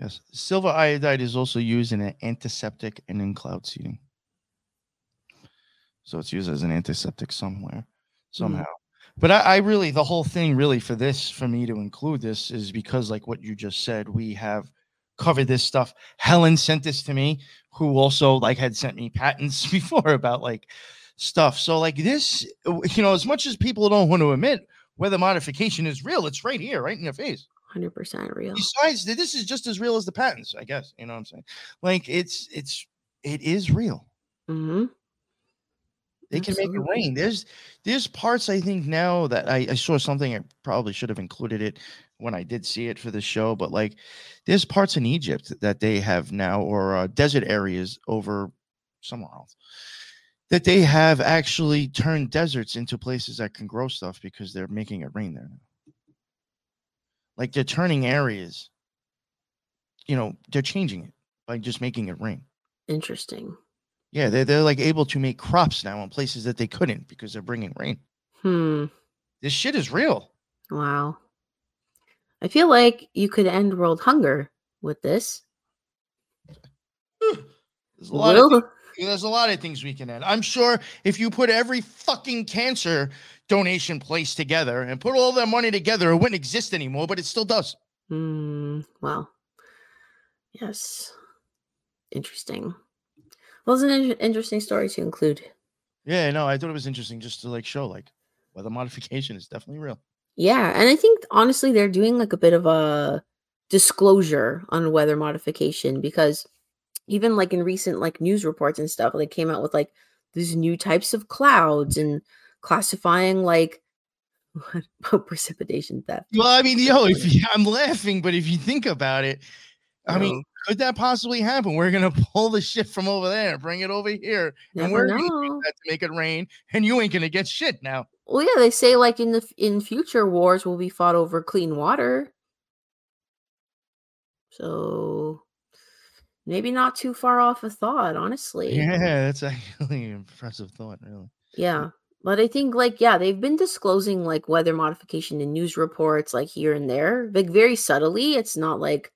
yes. Silver iodide is also used in an antiseptic and in cloud seeding. So it's used as an antiseptic somewhere, somehow. But I, I really, the whole thing really for this, for me to include this is because, like what you just said, we have covered this stuff. Helen sent this to me, who also like had sent me patents before about like stuff. So like this, you know, as much as people don't want to admit weather modification is real, it's right here, right in your face. 100% real. Besides, this is just as real as the patents, I guess. You know what I'm saying? Like it's it's it is real. hmm They can make it rain. There's there's parts I think now that I, I saw something I probably should have included it when I did see it for the show, but like there's parts in Egypt that they have now or uh, desert areas over somewhere else that they have actually turned deserts into places that can grow stuff because they're making it rain there. Like they're turning areas, you know, they're changing it by just making it rain. Interesting. Yeah, they're, they're like able to make crops now in places that they couldn't because they're bringing rain. Hmm. This shit is real. Wow. I feel like you could end world hunger with this. There's a lot of thi- there's a lot of things we can add. I'm sure if you put every fucking cancer donation place together and put all that money together, it wouldn't exist anymore, but it still does. Hmm. Well, yes. Interesting. Well, it's an in- interesting story to include. Yeah, no, I thought it was interesting just to like show like weather modification is definitely real. Yeah, and I think honestly they're doing like a bit of a disclosure on weather modification because even like in recent like news reports and stuff, they came out with like these new types of clouds and classifying like what precipitation theft. Well, I mean, yo, if you, I'm laughing, but if you think about it, I mean, could that possibly happen? We're gonna pull the shit from over there, bring it over here, and Never we're gonna that to make it rain, and you ain't gonna get shit now. Well, yeah, they say like in the in future wars will be fought over clean water. So maybe not too far off a thought, honestly. Yeah, that's actually an impressive thought, really. Yeah. But I think like yeah, they've been disclosing like weather modification in news reports like here and there, like very subtly. It's not like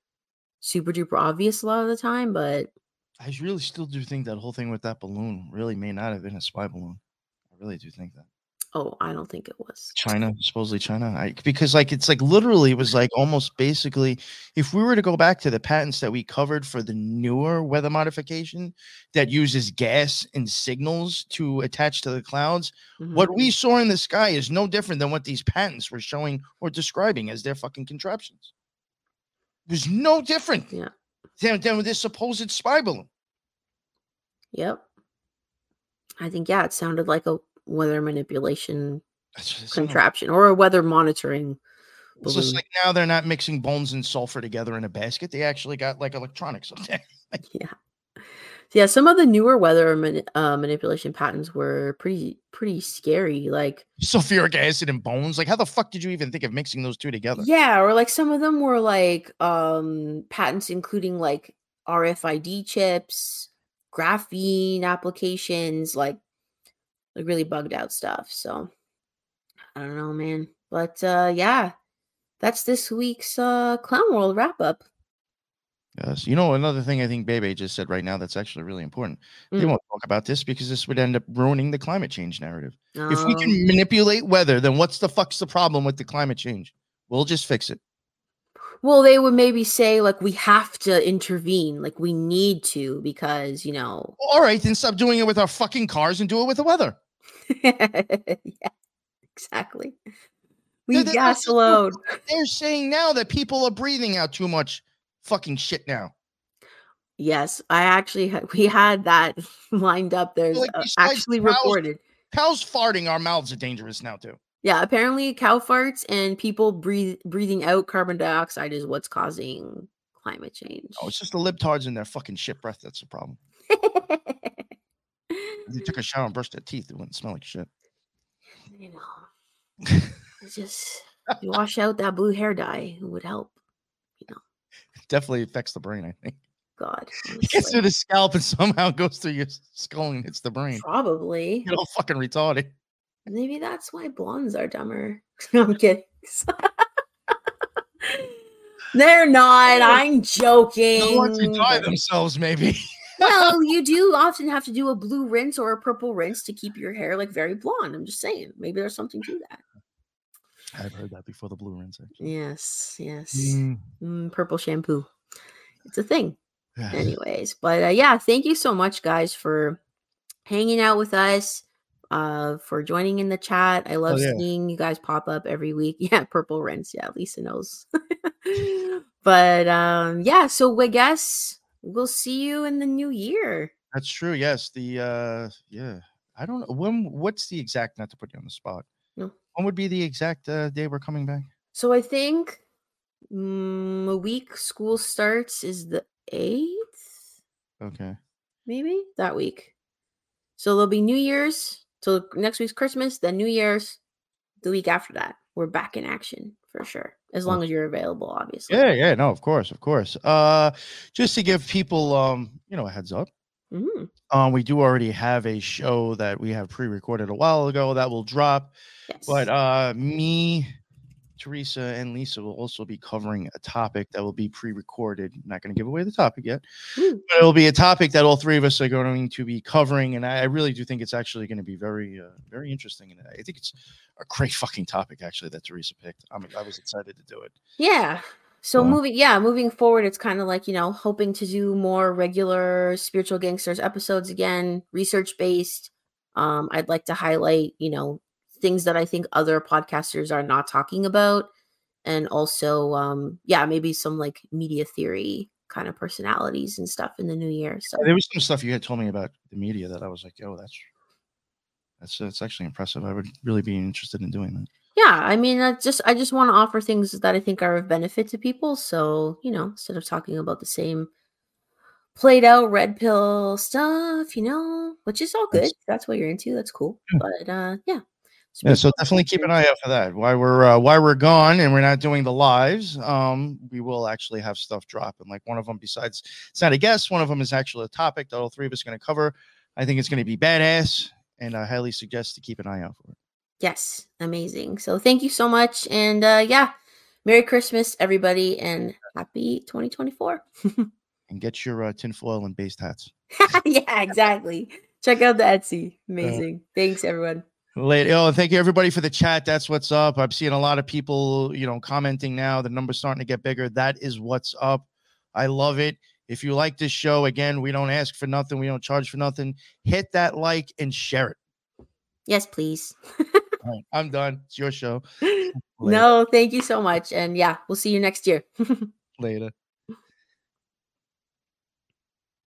super duper obvious a lot of the time, but I really still do think that whole thing with that balloon really may not have been a spy balloon. I really do think that. oh, I don't think it was. China, supposedly China. I because like it's like literally it was like almost basically if we were to go back to the patents that we covered for the newer weather modification that uses gas and signals to attach to the clouds, Mhm. what we saw in the sky is no different than what these patents were showing or describing as their fucking contraptions. Was no different Yeah. than, than this supposed spy balloon. Yep. I think yeah, it sounded like a weather manipulation That's what it sounded like. contraption or a weather monitoring It's just balloon. like now they're not mixing bones and sulfur together in a basket. They actually got like electronics up there. yeah. Yeah, some of the newer weather mani- uh, manipulation patterns were pretty pretty scary. Like sulfuric acid and bones. Like, how the fuck did you even think of mixing those two together? yeah, or like some of them were like um patents including like RFID chips, graphene applications, like like really bugged out stuff. So I don't know, man. But uh yeah, that's this week's uh Clown World wrap up. Yes. You know, another thing I think Bebe just said right now that's actually really important. They Mm. won't talk about this because this would end up ruining the climate change narrative. If we Um, can manipulate weather, then what's the fuck's the problem with the climate change? We'll just fix it. Well, they would maybe say like we have to intervene, like we need to because you know. All right, then stop doing it with our fucking cars and do it with the weather. yeah, exactly. Leave gas alone. They're saying now that people are breathing out too much fucking shit now. Yes, I actually we had that lined up. There's like, uh, actually cows- reported. Cows farting, our mouths are dangerous now too. Yeah, apparently cow farts and people breathe breathing out carbon dioxide is what's causing climate change. Oh, it's just the libtards and their fucking shit breath that's the problem. They took a shower and brushed their teeth, it wouldn't smell like shit. you know, it's just you wash out that blue hair dye, it would help. Definitely affects the brain, I think. God, It gets through the scalp and somehow goes through your skull and hits the brain. probably. Get all fucking retarded. Maybe that's why blondes are dumber. No, I'm kidding. They're not. I'm joking. No one's retard themselves, maybe. well, you do often have to do a blue rinse or a purple rinse to keep your hair like very blonde. I'm just saying. Maybe there's something to that. I've heard that before the blue rinse. Actually. Yes, yes. Mm, Mm, purple shampoo. It's a thing. yeah. anyways but uh, yeah thank you so much guys for hanging out with us uh for joining in the chat i love Oh, yeah. seeing you guys pop up every week yeah purple rinse yeah lisa knows but um yeah so i guess we'll see you in the new year That's true. Yes. The uh yeah. I don't know when what's the exact not to put you on the spot. When would be the exact uh, day we're coming back? so i think mm, a week school starts is the 8th Okay. maybe that week. So there'll be New Year's. So next week's Christmas, then New Year's. The week after that, we're back in action for sure. As long as you're available, obviously. Yeah, yeah, no, of course, of course. Uh just to give people um, you know, a heads up. Mhm. Um, we do already have a show that we have pre-recorded a while ago that will drop. Yes. But uh me, Teresa, and Lisa will also be covering a topic that will be pre-recorded. not going to give away the topic yet, Woo. but it'll be a topic that all three of us are going to be covering, and I, I really do think it's actually going to be very, uh, very interesting. And I think it's a great fucking topic actually that Teresa picked. I mean, I was excited to do it. yeah. So Well- moving, yeah, moving forward, it's kind of like you know, hoping to do more regular spiritual gangsters episodes again, research based. Um, I'd like to highlight, you know, things that I think other podcasters are not talking about, and also, um, yeah, maybe some like media theory kind of personalities and stuff in the new year. So There was some stuff you had told me about the media that I was like, oh, that's That's that's actually impressive. I would really be interested in doing that. Yeah, I mean, I just I just want to offer things that I think are of benefit to people. So you know, instead of talking about the same played out red pill stuff, you know, which is all good. Yes. That's what you're into. That's cool. Yeah. But uh, yeah. Yeah, so definitely keep an eye out for that. While we're uh, while we're gone and we're not doing the lives, um, we will actually have stuff dropping. Like one of them, besides it's not a guest, one of them is actually a topic that all three of us are going to cover. I think it's going to be badass, and I highly suggest to keep an eye out for it. Yes, amazing. So thank you so much, and uh, yeah, Merry Christmas, everybody, and happy 2024. And get your uh, tinfoil and based hats. yeah, exactly. Check out the Etsy. Amazing. Thanks, everyone. Late. Oh, thank you everybody for the chat. That's what's up. I'm seeing a lot of people, you know, commenting now. The number's starting to get bigger. That is what's up. I love it. If you like this show, again, we don't ask for nothing. We don't charge for nothing. Hit that like and share it. Yes, please. Right, I'm done. It's your show. no, thank you so much. And yeah, we'll see you next year. Later.